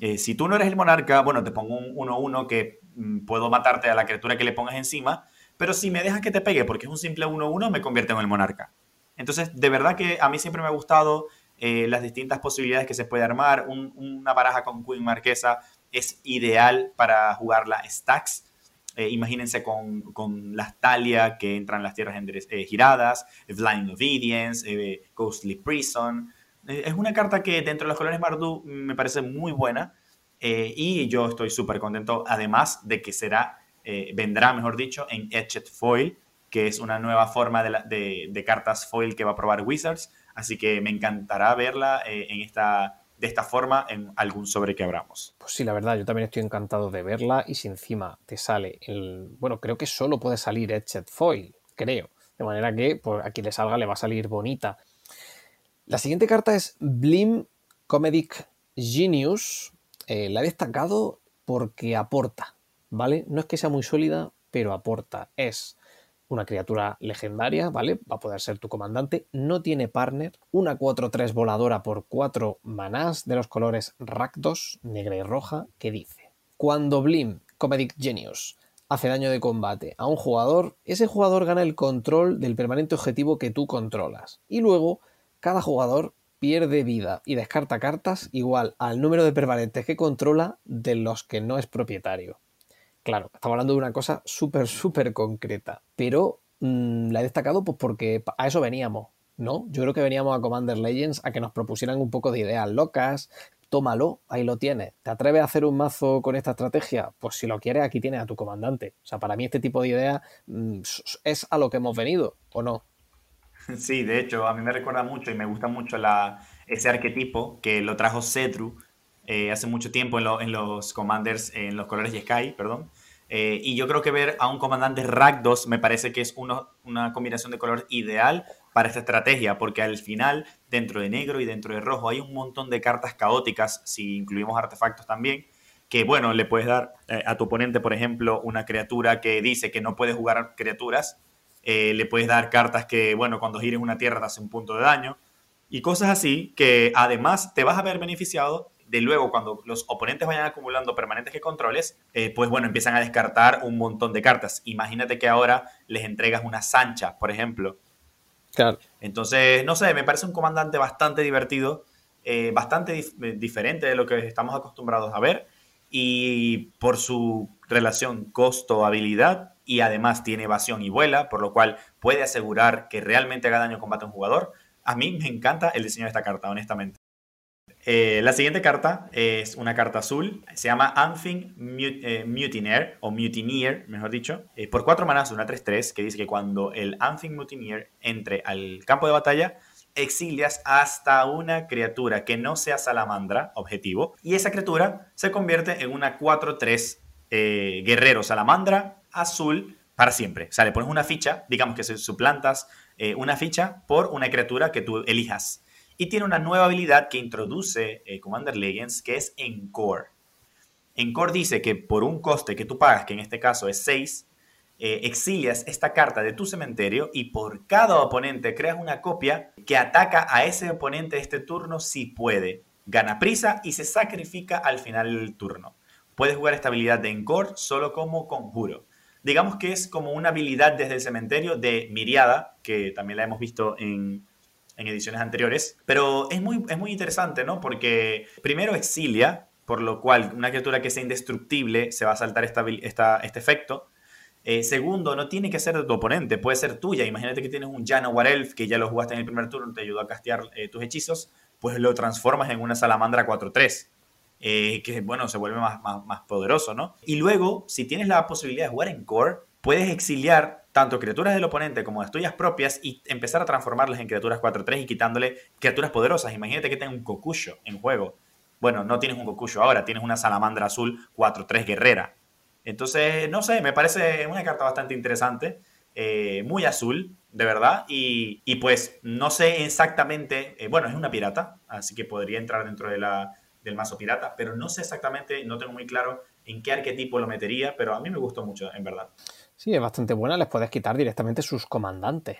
Eh, si tú no eres el monarca, bueno, te pongo un 1-1 que mm, puedo matarte a la criatura que le pongas encima, pero si me dejas que te pegue porque es un simple 1-1, me convierte en el monarca. Entonces, de verdad que a mí siempre me ha gustado eh, las distintas posibilidades que se puede armar. una baraja con Queen Marquesa es ideal para jugar la stacks. Eh, imagínense con, con, las Talia que entran las tierras giradas, Blind Obedience, Ghostly Prison. Eh, es una carta que dentro de los colores Mardu me parece muy buena eh, y yo estoy súper contento, además de que será, eh, vendrá, mejor dicho, en Etched Foil, que es una nueva forma de, de, cartas foil que va a probar Wizards, así que me encantará verla en esta, de esta forma en algún sobre que abramos. Pues sí, la verdad, yo también estoy encantado de verla y si encima te sale el... Bueno, creo que solo puede salir Etched Foil, creo. De manera que pues, a quien le salga le va a salir bonita. La siguiente carta es Blim Comedic Genius. Eh, la he destacado porque aporta, ¿vale? No es que sea muy sólida, pero aporta. Es una criatura legendaria, ¿vale? Va a poder ser tu comandante. No tiene partner. Una 4-3 voladora por 4 manás de los colores Rakdos, negra y roja, que dice: Cuando Blim Comedic Genius hace daño de combate a un jugador, ese jugador gana el control del permanente objetivo que tú controlas. Y luego cada jugador pierde vida y descarta cartas igual al número de permanentes que controla de los que no es propietario. Claro, estamos hablando de una cosa súper, súper concreta, pero mm, la he destacado pues porque a eso veníamos, ¿no? Yo creo que veníamos a Commander Legends a que nos propusieran un poco de ideas locas. Tómalo, ahí lo tienes. ¿Te atreves a hacer un mazo con esta estrategia? Pues si lo quieres, aquí tienes a tu comandante. O sea, para mí este tipo de idea mm, es a lo que hemos venido, ¿o no? Sí, de hecho, a mí me recuerda mucho y me gusta mucho la, ese arquetipo que lo trajo Cedru eh, hace mucho tiempo en, los Commanders, en los colores Sky, perdón. Eh, y yo creo que ver a un comandante Rakdos me parece que es una combinación de color ideal para esta estrategia, porque al final, dentro de negro y dentro de rojo, hay un montón de cartas caóticas, si incluimos artefactos también, que bueno, le puedes dar eh, a tu oponente, por ejemplo, una criatura que dice que no puede jugar criaturas, le puedes dar cartas que, bueno, cuando gires una tierra te hace un punto de daño, y cosas así que además te vas a ver beneficiado de luego cuando los oponentes vayan acumulando permanentes que controles, eh, pues bueno, empiezan a descartar un montón de cartas. Imagínate que ahora les entregas una Sancha, por ejemplo. Claro. Entonces, no sé, me parece un comandante bastante divertido, eh, bastante eh, diferente de lo que estamos acostumbrados a ver. Y por su relación costo-habilidad, y además tiene evasión y vuela, por lo cual puede asegurar que realmente haga daño combate a un jugador. A mí me encanta el diseño de esta carta, honestamente. Eh, la siguiente carta es una carta azul, se llama Anfing eh, Mutineer, o Mutineer, mejor dicho, eh, por 4 manas, una 3-3, que dice que cuando el Anfing Mutineer entre al campo de batalla, exilias hasta una criatura que no sea salamandra, objetivo, y esa criatura se convierte en una 4-3 guerrero salamandra azul para siempre. O sea, le pones una ficha, digamos que suplantas una ficha por una criatura que tú elijas. Y tiene una nueva habilidad que introduce eh, Commander Legends, que es Encore. Encore dice que por un coste que tú pagas, que en este caso es 6, eh, exilias esta carta de tu cementerio y por cada oponente creas una copia que ataca a ese oponente este turno si puede. Gana prisa y se sacrifica al final del turno. Puedes jugar esta habilidad de Encore solo como conjuro. Digamos que es como una habilidad desde el cementerio de Miriada, que también la hemos visto en, en ediciones anteriores. Pero es muy, es muy interesante, ¿no? Porque primero exilia, por lo cual una criatura que sea indestructible se va a saltar esta, este efecto. Eh, segundo, no tiene que ser de tu oponente, puede ser tuya. Imagínate que tienes un War Elf que ya lo jugaste en el primer turno, te ayudó a castear eh, tus hechizos, pues lo transformas en una salamandra 4-3. Eh, que bueno, se vuelve más, más, poderoso, ¿no? Y luego, si tienes la posibilidad de jugar en core, puedes exiliar tanto criaturas del oponente como las tuyas propias y empezar a transformarlas en criaturas 4-3 y quitándole criaturas poderosas. Imagínate que tengas un Kokusho en juego. Bueno, no tienes un Kokusho ahora, tienes una salamandra azul 4-3 guerrera. Entonces, no sé, me parece una carta bastante interesante, eh, muy azul, de verdad, y, pues no sé exactamente, eh, bueno, es una pirata, así que podría entrar dentro de la, del mazo pirata, pero no sé exactamente, no tengo muy claro en qué arquetipo lo metería, pero a mí me gustó mucho, en verdad. Sí, es bastante buena, les puedes quitar directamente sus comandantes.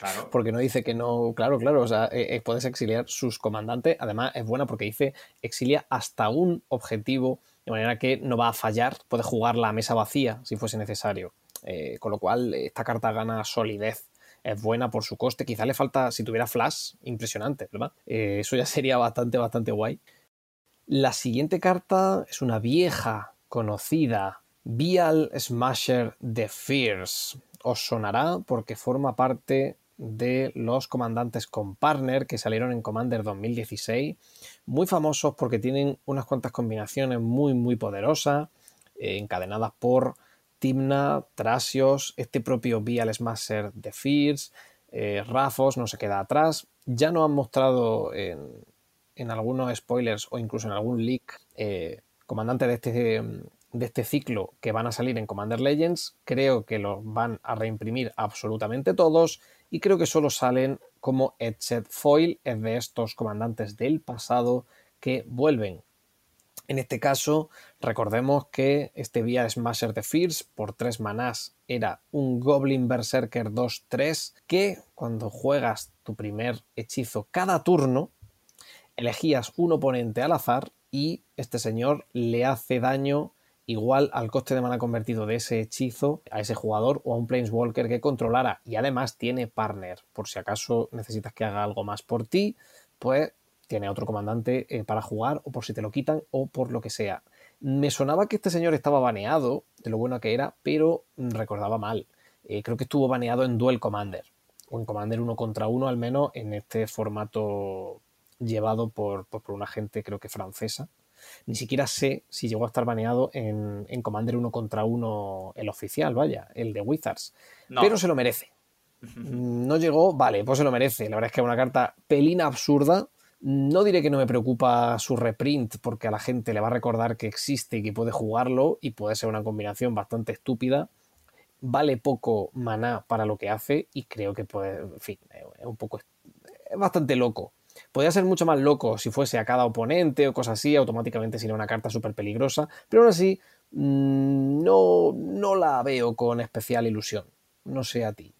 Claro. porque no dice que no, claro, claro, o sea, eh, eh, puedes exiliar sus comandantes. Además, es buena porque dice exilia hasta un objetivo, de manera que no va a fallar, puedes jugar la mesa vacía si fuese necesario. Eh, con lo cual, esta carta gana solidez. Es buena por su coste. Quizá le falta, si tuviera flash, impresionante, ¿verdad? eso ya sería bastante, bastante guay. La siguiente carta es una vieja, conocida Vial Smasher de Fierce. Os sonará porque forma parte de los comandantes con partner que salieron en Commander 2016. Muy famosos porque tienen unas cuantas combinaciones muy, muy poderosas, eh, encadenadas por Timna, Trasios, este propio Vial Smasher de Fierce, eh, Rafos no se queda atrás. Ya nos han mostrado en, algunos spoilers o incluso en algún leak eh, comandante de este de este ciclo que van a salir en Commander Legends, creo que los van a reimprimir absolutamente todos y creo que solo salen como Edged Foil, es de estos comandantes del pasado que vuelven. En este caso, recordemos que este Vía Smasher de Fierce por 3 manás era un Goblin Berserker 2-3 que cuando juegas tu primer hechizo cada turno, elegías un oponente al azar y este señor le hace daño igual al coste de mana convertido de ese hechizo a ese jugador o a un Planeswalker que controlara. Y además tiene partner. Por si acaso necesitas que haga algo más por ti, pues tiene otro comandante eh, para jugar o por si te lo quitan o por lo que sea. Me sonaba que este señor estaba baneado, de lo bueno que era, pero recordaba mal. Eh, creo que estuvo baneado en Duel Commander, o en Commander uno contra uno al menos en este formato llevado por, por una gente creo que francesa, ni siquiera sé si llegó a estar baneado en, Commander 1 contra 1 el oficial, vaya, el de Wizards. Pero se lo merece. No llegó, vale, pues se lo merece. La verdad es que es una carta pelina absurda, No diré que no me preocupa su reprint porque a la gente le va a recordar que existe y que puede jugarlo y puede ser una combinación bastante estúpida. Vale poco maná para lo que hace y creo que puede, en fin, es un poco, es bastante loco. Podría ser mucho más loco si fuese a cada oponente o cosas así, automáticamente sería una carta súper peligrosa, pero aún así mm, no, no la veo con especial ilusión. No sé a ti.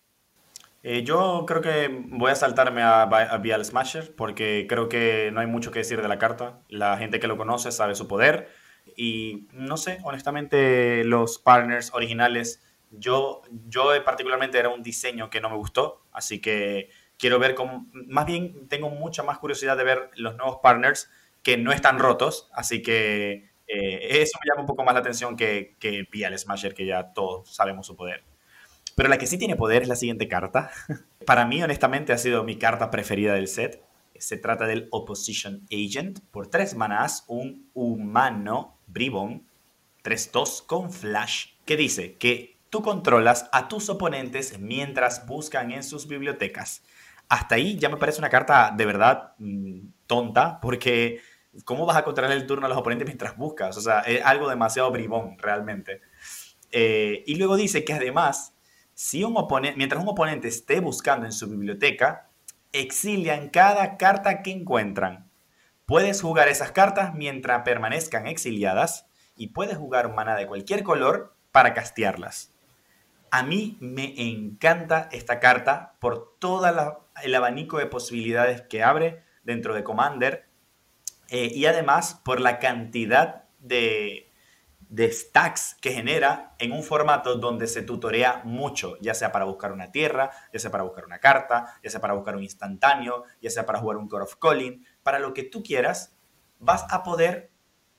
Eh, yo creo que voy a saltarme a, a Vial Smasher porque creo que no hay mucho que decir de la carta. La gente que lo conoce sabe su poder y no sé, honestamente los partners originales, yo, yo particularmente era un diseño que no me gustó, así que quiero ver cómo, más bien tengo mucha más curiosidad de ver los nuevos partners que no están rotos, así que eh, eso me llama un poco más la atención que, que Vial Smasher, que ya todos sabemos su poder. Pero la que sí tiene poder es la siguiente carta. Para mí, honestamente, ha sido mi carta preferida del set. Se trata del Opposition Agent. Por tres manás, un humano bribón 3-2 con flash. Que dice que tú controlas a tus oponentes mientras buscan en sus bibliotecas. Hasta ahí ya me parece una carta de verdad mm, tonta, porque ¿cómo vas a controlar el turno a los oponentes mientras buscas? O sea, es algo demasiado bribón, realmente. Eh, y luego dice que además si un oponente, mientras un oponente esté buscando en su biblioteca, exilian cada carta que encuentran. Puedes jugar esas cartas mientras permanezcan exiliadas y puedes jugar un de cualquier color para castearlas. A mí me encanta esta carta por todo el abanico de posibilidades que abre dentro de Commander eh, y además por la cantidad de, de stacks que genera en un formato donde se tutorea mucho, ya sea para buscar una tierra, ya sea para buscar una carta, ya sea para buscar un instantáneo, ya sea para jugar un Core of Calling, para lo que tú quieras, vas a poder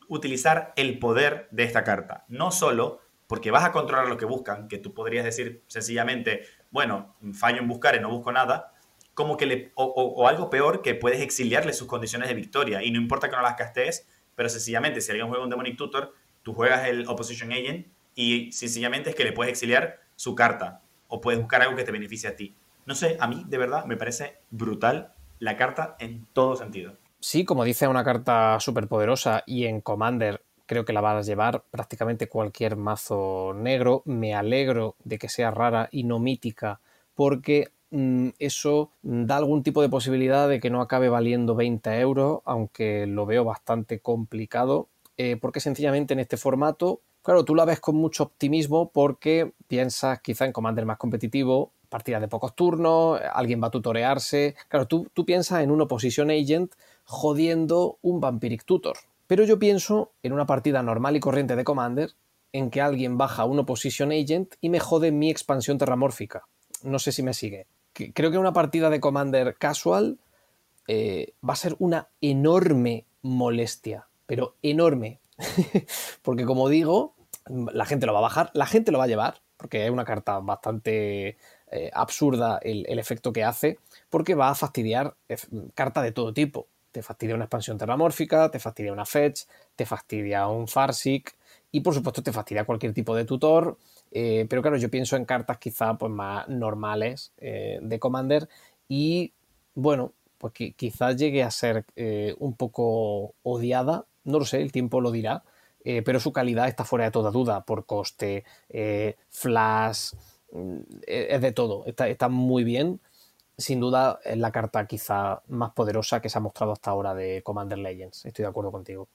utilizar el poder de esta carta. No solo porque vas a controlar lo que buscan, que tú podrías decir sencillamente, bueno, fallo en buscar y no busco nada, como que le, o, algo peor, que puedes exiliarle sus condiciones de victoria. Y no importa que no las castees, pero sencillamente si alguien juega un Demonic Tutor, tú juegas el Opposition Agent y sencillamente es que le puedes exiliar su carta o puedes buscar algo que te beneficie a ti. No sé, a mí de verdad me parece brutal la carta en todo sentido. Sí, como dice, una carta súper poderosa y en Commander creo que la vas a llevar prácticamente cualquier mazo negro. Me alegro de que sea rara y no mítica porque mm, eso da algún tipo de posibilidad de que no acabe valiendo 20 euros, aunque lo veo bastante complicado. Eh, porque sencillamente en este formato, claro, tú la ves con mucho optimismo porque piensas quizá en Commander más competitivo, partidas de pocos turnos, alguien va a tutorearse. Claro, tú, tú piensas en un Opposition Agent jodiendo un Vampiric Tutor. Pero yo pienso en una partida normal y corriente de Commander en que alguien baja un Opposition Agent y me jode mi expansión terramórfica. No sé si me sigue. Creo que una partida de Commander casual eh, va a ser una enorme molestia pero enorme. porque como digo, la gente lo va a bajar, la gente lo va a llevar, porque es una carta bastante eh, absurda el, efecto que hace, porque va a fastidiar carta de todo tipo. Te fastidia una expansión terramórfica, te fastidia una fetch, te fastidia un farsic y por supuesto te fastidia cualquier tipo de tutor. Eh, pero claro, yo pienso en cartas quizá pues, más normales eh, de Commander y bueno, pues quizás llegue a ser un poco odiada no lo sé, el tiempo lo dirá, eh, pero su calidad está fuera de toda duda por coste, eh, flash, mm, es de todo, está, muy bien. Sin duda es la carta quizá más poderosa que se ha mostrado hasta ahora de Commander Legends, estoy de acuerdo contigo.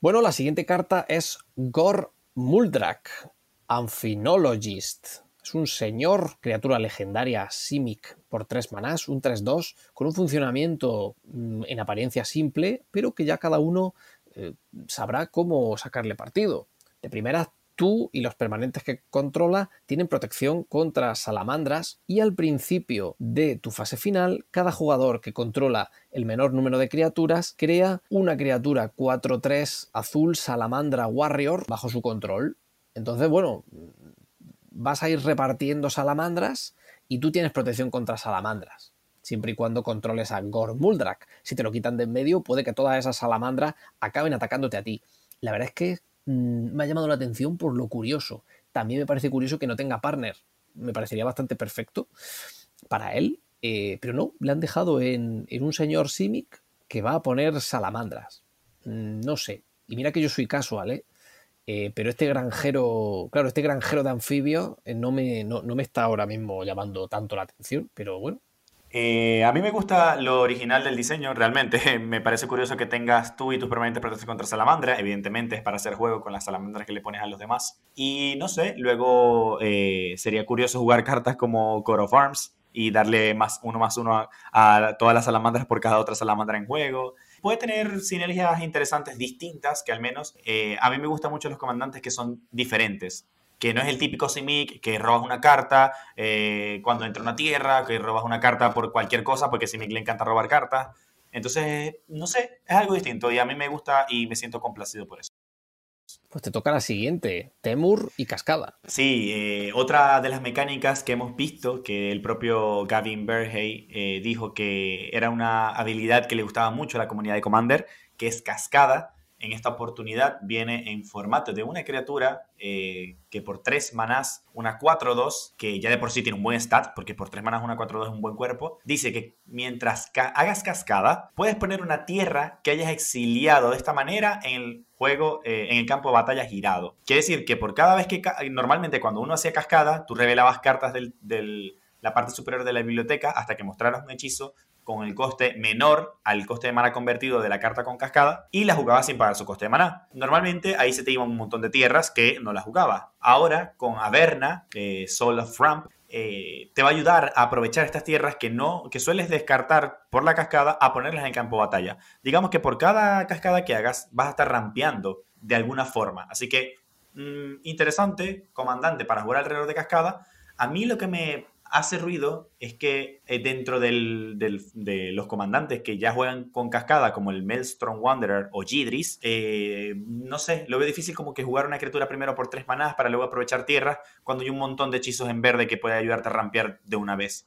Bueno, la siguiente carta es Gor Muldrak, Amphinologist. Es un señor, criatura legendaria Simic por 3 manás, un 3-2, con un funcionamiento mm, en apariencia simple, pero que ya cada uno eh, sabrá cómo sacarle partido. De primera, tú y los permanentes que controla tienen protección contra salamandras y al principio de tu fase final, cada jugador que controla el menor número de criaturas crea una criatura 4-3 azul salamandra warrior bajo su control. Entonces, bueno, vas a ir repartiendo salamandras y tú tienes protección contra salamandras. Siempre y cuando controles a Gormuldrak. Si te lo quitan de en medio, puede que todas esas salamandras acaben atacándote a ti. La verdad es que mm, me ha llamado la atención por lo curioso. También me parece curioso que no tenga partner. Me parecería bastante perfecto para él. Eh, pero no, le han dejado en, un señor Simic que va a poner salamandras. Mm, no sé. Y mira que yo soy casual, ¿eh? Eh, pero este granjero, claro, este granjero de anfibios eh, no, me, no, me está ahora mismo llamando tanto la atención, pero bueno. Eh, a mí me gusta lo original del diseño, realmente. Me parece curioso que tengas tú y tus permanentes protección contra salamandra. Evidentemente es para hacer juego con las salamandras que le pones a los demás. Y no sé, luego sería curioso jugar cartas como Core of Arms y darle más uno más uno a, a todas las salamandras por cada otra salamandra en juego puede tener sinergias interesantes distintas, que al menos eh, a mí me gustan mucho los comandantes que son diferentes. Que no es el típico Simic que robas una carta eh, cuando entra una tierra, que robas una carta por cualquier cosa, porque a Simic le encanta robar cartas. Entonces, no sé, es algo distinto y a mí me gusta y me siento complacido por eso. Pues te toca la siguiente, Temur y Cascada. Sí, eh, otra de las mecánicas que hemos visto, que el propio Gavin Berhey eh, dijo que era una habilidad que le gustaba mucho a la comunidad de Commander, que es Cascada, en esta oportunidad viene en formato de una criatura eh, que por 3 manás, una 4-2, que ya de por sí tiene un buen stat, porque por 3 manás una 4-2 es un buen cuerpo, dice que mientras hagas cascada, puedes poner una tierra que hayas exiliado de esta manera en el juego, eh, en el campo de batalla girado. Quiere decir que por cada vez que, normalmente cuando uno hacía cascada, tú revelabas cartas de la parte superior de la biblioteca hasta que mostraras un hechizo con el coste menor al coste de mana convertido de la carta con cascada y la jugabas sin pagar su coste de mana. Normalmente ahí se te iban un montón de tierras que no las jugaba. Ahora con Averna, Soul of Ramp, eh, te va a ayudar a aprovechar estas tierras que no que sueles descartar por la cascada a ponerlas en campo de batalla. Digamos que por cada cascada que hagas vas a estar rampeando de alguna forma. Así que mm, interesante, comandante para jugar alrededor de cascada. A mí lo que me hace ruido es que eh, dentro de los comandantes que ya juegan con cascada, como el Maelstrom Wanderer o Gidris, eh, no sé, lo veo difícil como que jugar una criatura primero por tres manadas para luego aprovechar tierra cuando hay un montón de hechizos en verde que puede ayudarte a rampear de una vez.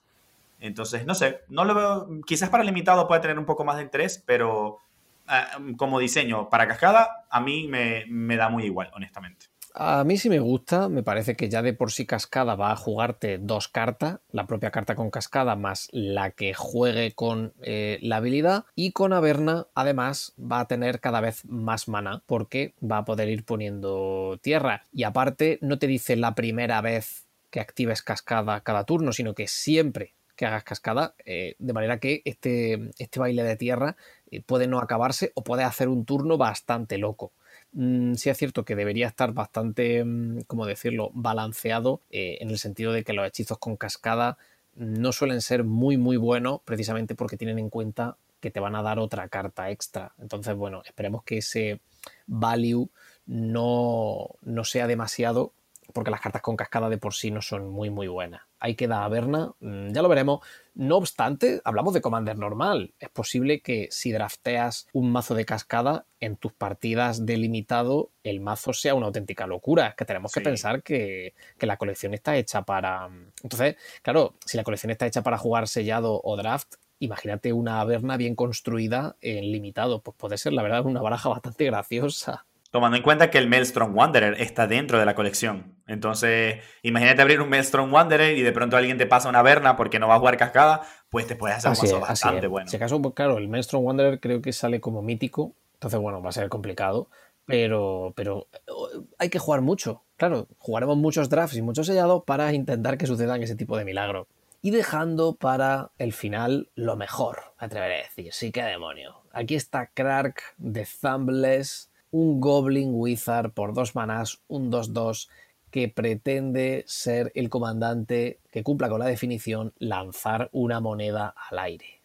Entonces, no sé, no lo veo, quizás para limitado puede tener un poco más de interés, pero ah, como diseño para cascada, a mí me da muy igual, honestamente. A mí sí me gusta, me parece que ya de por sí cascada va a jugarte dos cartas, la propia carta con cascada más la que juegue con eh, la habilidad y con Averna además va a tener cada vez más mana porque va a poder ir poniendo tierra y aparte no te dice la primera vez que actives cascada cada turno, sino que siempre que hagas cascada, eh, de manera que este, este baile de tierra eh, puede no acabarse o puede hacer un turno bastante loco. Mm, sí es cierto que debería estar bastante, mm, ¿cómo decirlo?, balanceado eh, en el sentido de que los hechizos con cascada no suelen ser muy, muy buenos precisamente porque tienen en cuenta que te van a dar otra carta extra. Entonces, bueno, esperemos que ese value no, no sea demasiado porque las cartas con cascada de por sí no son muy muy buenas. Ahí queda Averna, mm, ya lo veremos. No obstante, hablamos de Commander normal. Es posible que si drafteas un mazo de cascada en tus partidas delimitado, el mazo sea una auténtica locura. Es que tenemos que pensar que, que, la colección está hecha para... Entonces, claro, si la colección está hecha para jugar sellado o draft, imagínate una Averna bien construida en limitado. Pues puede ser, la verdad, una baraja bastante graciosa. Tomando en cuenta que el Maelstrom Wanderer está dentro de la colección. Entonces, imagínate abrir un Maelstrom Wanderer y de pronto alguien te pasa una verna porque no va a jugar cascada, pues te puedes hacer un mazo bastante bueno. Si acaso, pues claro, el Maelstrom Wanderer creo que sale como mítico, entonces bueno, va a ser complicado, pero, pero eh, hay que jugar mucho. Claro, jugaremos muchos drafts y muchos sellados para intentar que sucedan ese tipo de milagros. Y dejando para el final lo mejor, me atreveré a decir. Sí, qué demonio. Aquí está Crack de Thumbless un Goblin Wizard por dos manás, un 2-2, que pretende ser el comandante que cumpla con la definición lanzar una moneda al aire.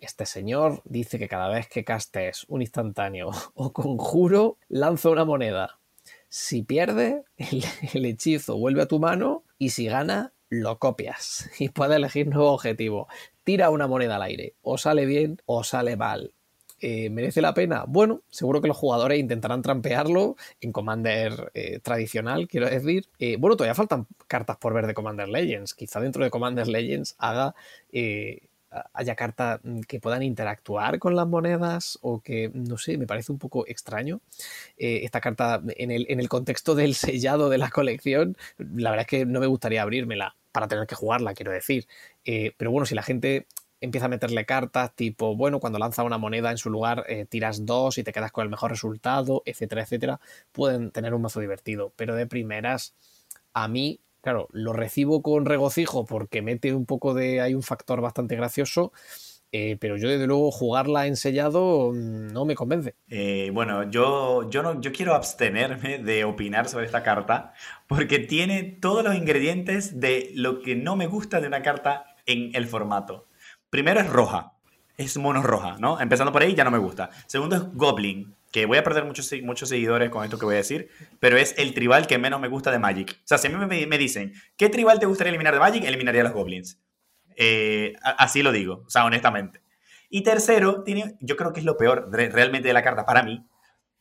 Este señor dice que cada vez que castes un instantáneo o conjuro, lanza una moneda. Si pierde, el, el, hechizo vuelve a tu mano y si gana, lo copias y puedes elegir nuevo objetivo. Tira una moneda al aire. O sale bien o sale mal. Eh, ¿Merece la pena? Bueno, seguro que los jugadores intentarán trampearlo en Commander eh, tradicional, quiero decir. Eh, bueno, todavía faltan cartas por ver de Commander Legends. Quizá dentro de Commander Legends haga haya cartas que puedan interactuar con las monedas o que, no sé, me parece un poco extraño. esta carta, en el, en el, contexto del sellado de la colección, la verdad es que no me gustaría abrírmela para tener que jugarla, quiero decir. pero bueno, si la gente empieza a meterle cartas tipo, bueno, cuando lanza una moneda en su lugar eh, tiras dos y te quedas con el mejor resultado, etcétera, etcétera, pueden tener un mazo divertido. Pero de primeras, a mí, claro, lo recibo con regocijo porque mete un poco de, hay un factor bastante gracioso. Eh, pero yo desde luego jugarla en sellado mm, no me convence. Eh, bueno, yo, yo, no, yo quiero abstenerme de opinar sobre esta carta porque tiene todos los ingredientes de lo que no me gusta de una carta en el formato. Primero es roja, es mono roja, ¿no? Empezando por ahí ya no me gusta. Segundo es Goblin, que voy a perder muchos, muchos seguidores con esto que voy a decir, pero es el tribal que menos me gusta de Magic. O sea, si a mí me, dicen, ¿qué tribal te gustaría eliminar de Magic? Eliminaría a los Goblins. Eh, así lo digo, o sea, honestamente. Y tercero, tiene, yo creo que es lo peor realmente de la carta para mí,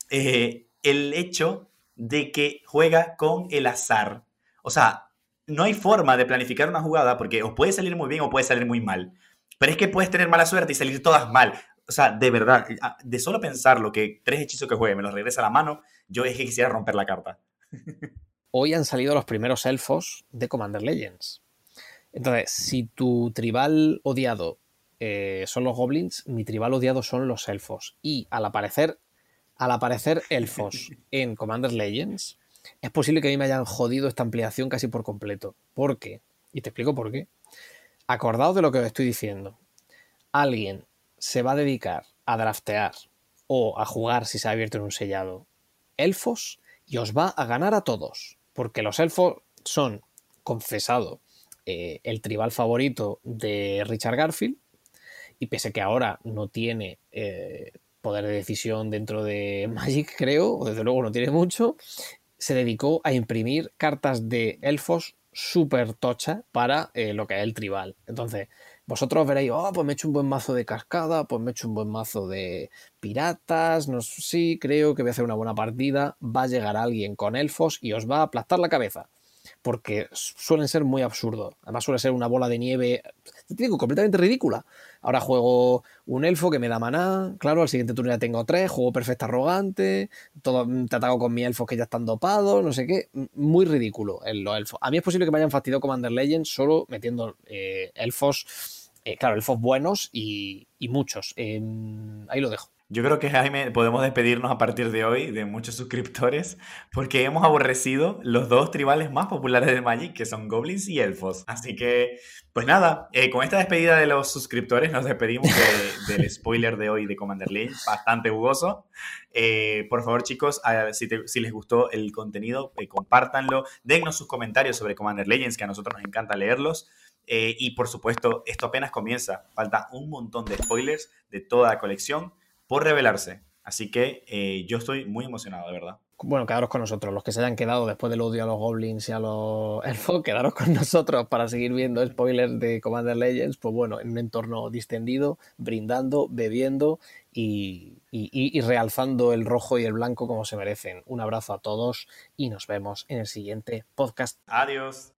eh, el hecho de que juega con el azar. O sea, no hay forma de planificar una jugada porque puede salir muy bien o puede salir muy mal. Pero es que puedes tener mala suerte y salir todas mal. O sea, de verdad, de solo pensar lo que tres hechizos que juegue me los regresa a la mano, yo es que quisiera romper la carta. Hoy han salido los primeros elfos de Commander Legends. Entonces, si tu tribal odiado eh, son los goblins, mi tribal odiado son los elfos. Y al aparecer, al aparecer elfos en Commander Legends, es posible que a mí me hayan jodido esta ampliación casi por completo. ¿Por qué? Y te explico por qué. Acordaos de lo que os estoy diciendo. Alguien se va a dedicar a draftear o a jugar si se ha abierto en un sellado elfos y os va a ganar a todos. Porque los elfos son, confesado, eh, el tribal favorito de Richard Garfield. Y pese que ahora no tiene eh, poder de decisión dentro de Magic, creo, o desde luego no tiene mucho, se dedicó a imprimir cartas de elfos súper tocha para eh, lo que es el tribal. Entonces, vosotros veréis, oh, pues me he hecho un buen mazo de cascada, pues me he hecho un buen mazo de piratas, no sé, sí, creo que voy a hacer una buena partida, va a llegar alguien con elfos y os va a aplastar la cabeza. Porque suelen ser muy absurdos. Además suele ser una bola de nieve, te digo, completamente ridícula. Ahora juego un elfo que me da maná, claro, al siguiente turno ya tengo tres, juego perfecto arrogante, todo, te ataco con mis elfos que ya están dopados, no sé qué. Muy ridículo en los elfos. A mí es posible que me hayan fastidiado Commander Legends solo metiendo eh, elfos, eh, claro, elfos buenos y, muchos. Em, ahí lo dejo. Yo creo que Jaime, podemos despedirnos a partir de hoy de muchos suscriptores porque hemos aborrecido los dos tribales más populares de Magic, que son goblins y elfos. Así que, pues nada, eh, con esta despedida de los suscriptores nos despedimos del spoiler de hoy de Commander Legends, bastante jugoso. Eh, por favor, chicos, si, les gustó el contenido, eh, compártanlo, dennos sus comentarios sobre Commander Legends, que a nosotros nos encanta leerlos. y por supuesto, esto apenas comienza, falta un montón de spoilers de toda la colección por revelarse. Así que eh, yo estoy muy emocionado, de verdad. Bueno, quedaros con nosotros. Los que se hayan quedado después del odio a los goblins y a los elfos, quedaros con nosotros para seguir viendo spoilers de Commander Legends. Pues bueno, en un entorno distendido, brindando, bebiendo y, y realzando el rojo y el blanco como se merecen. Un abrazo a todos y nos vemos en el siguiente podcast. Adiós.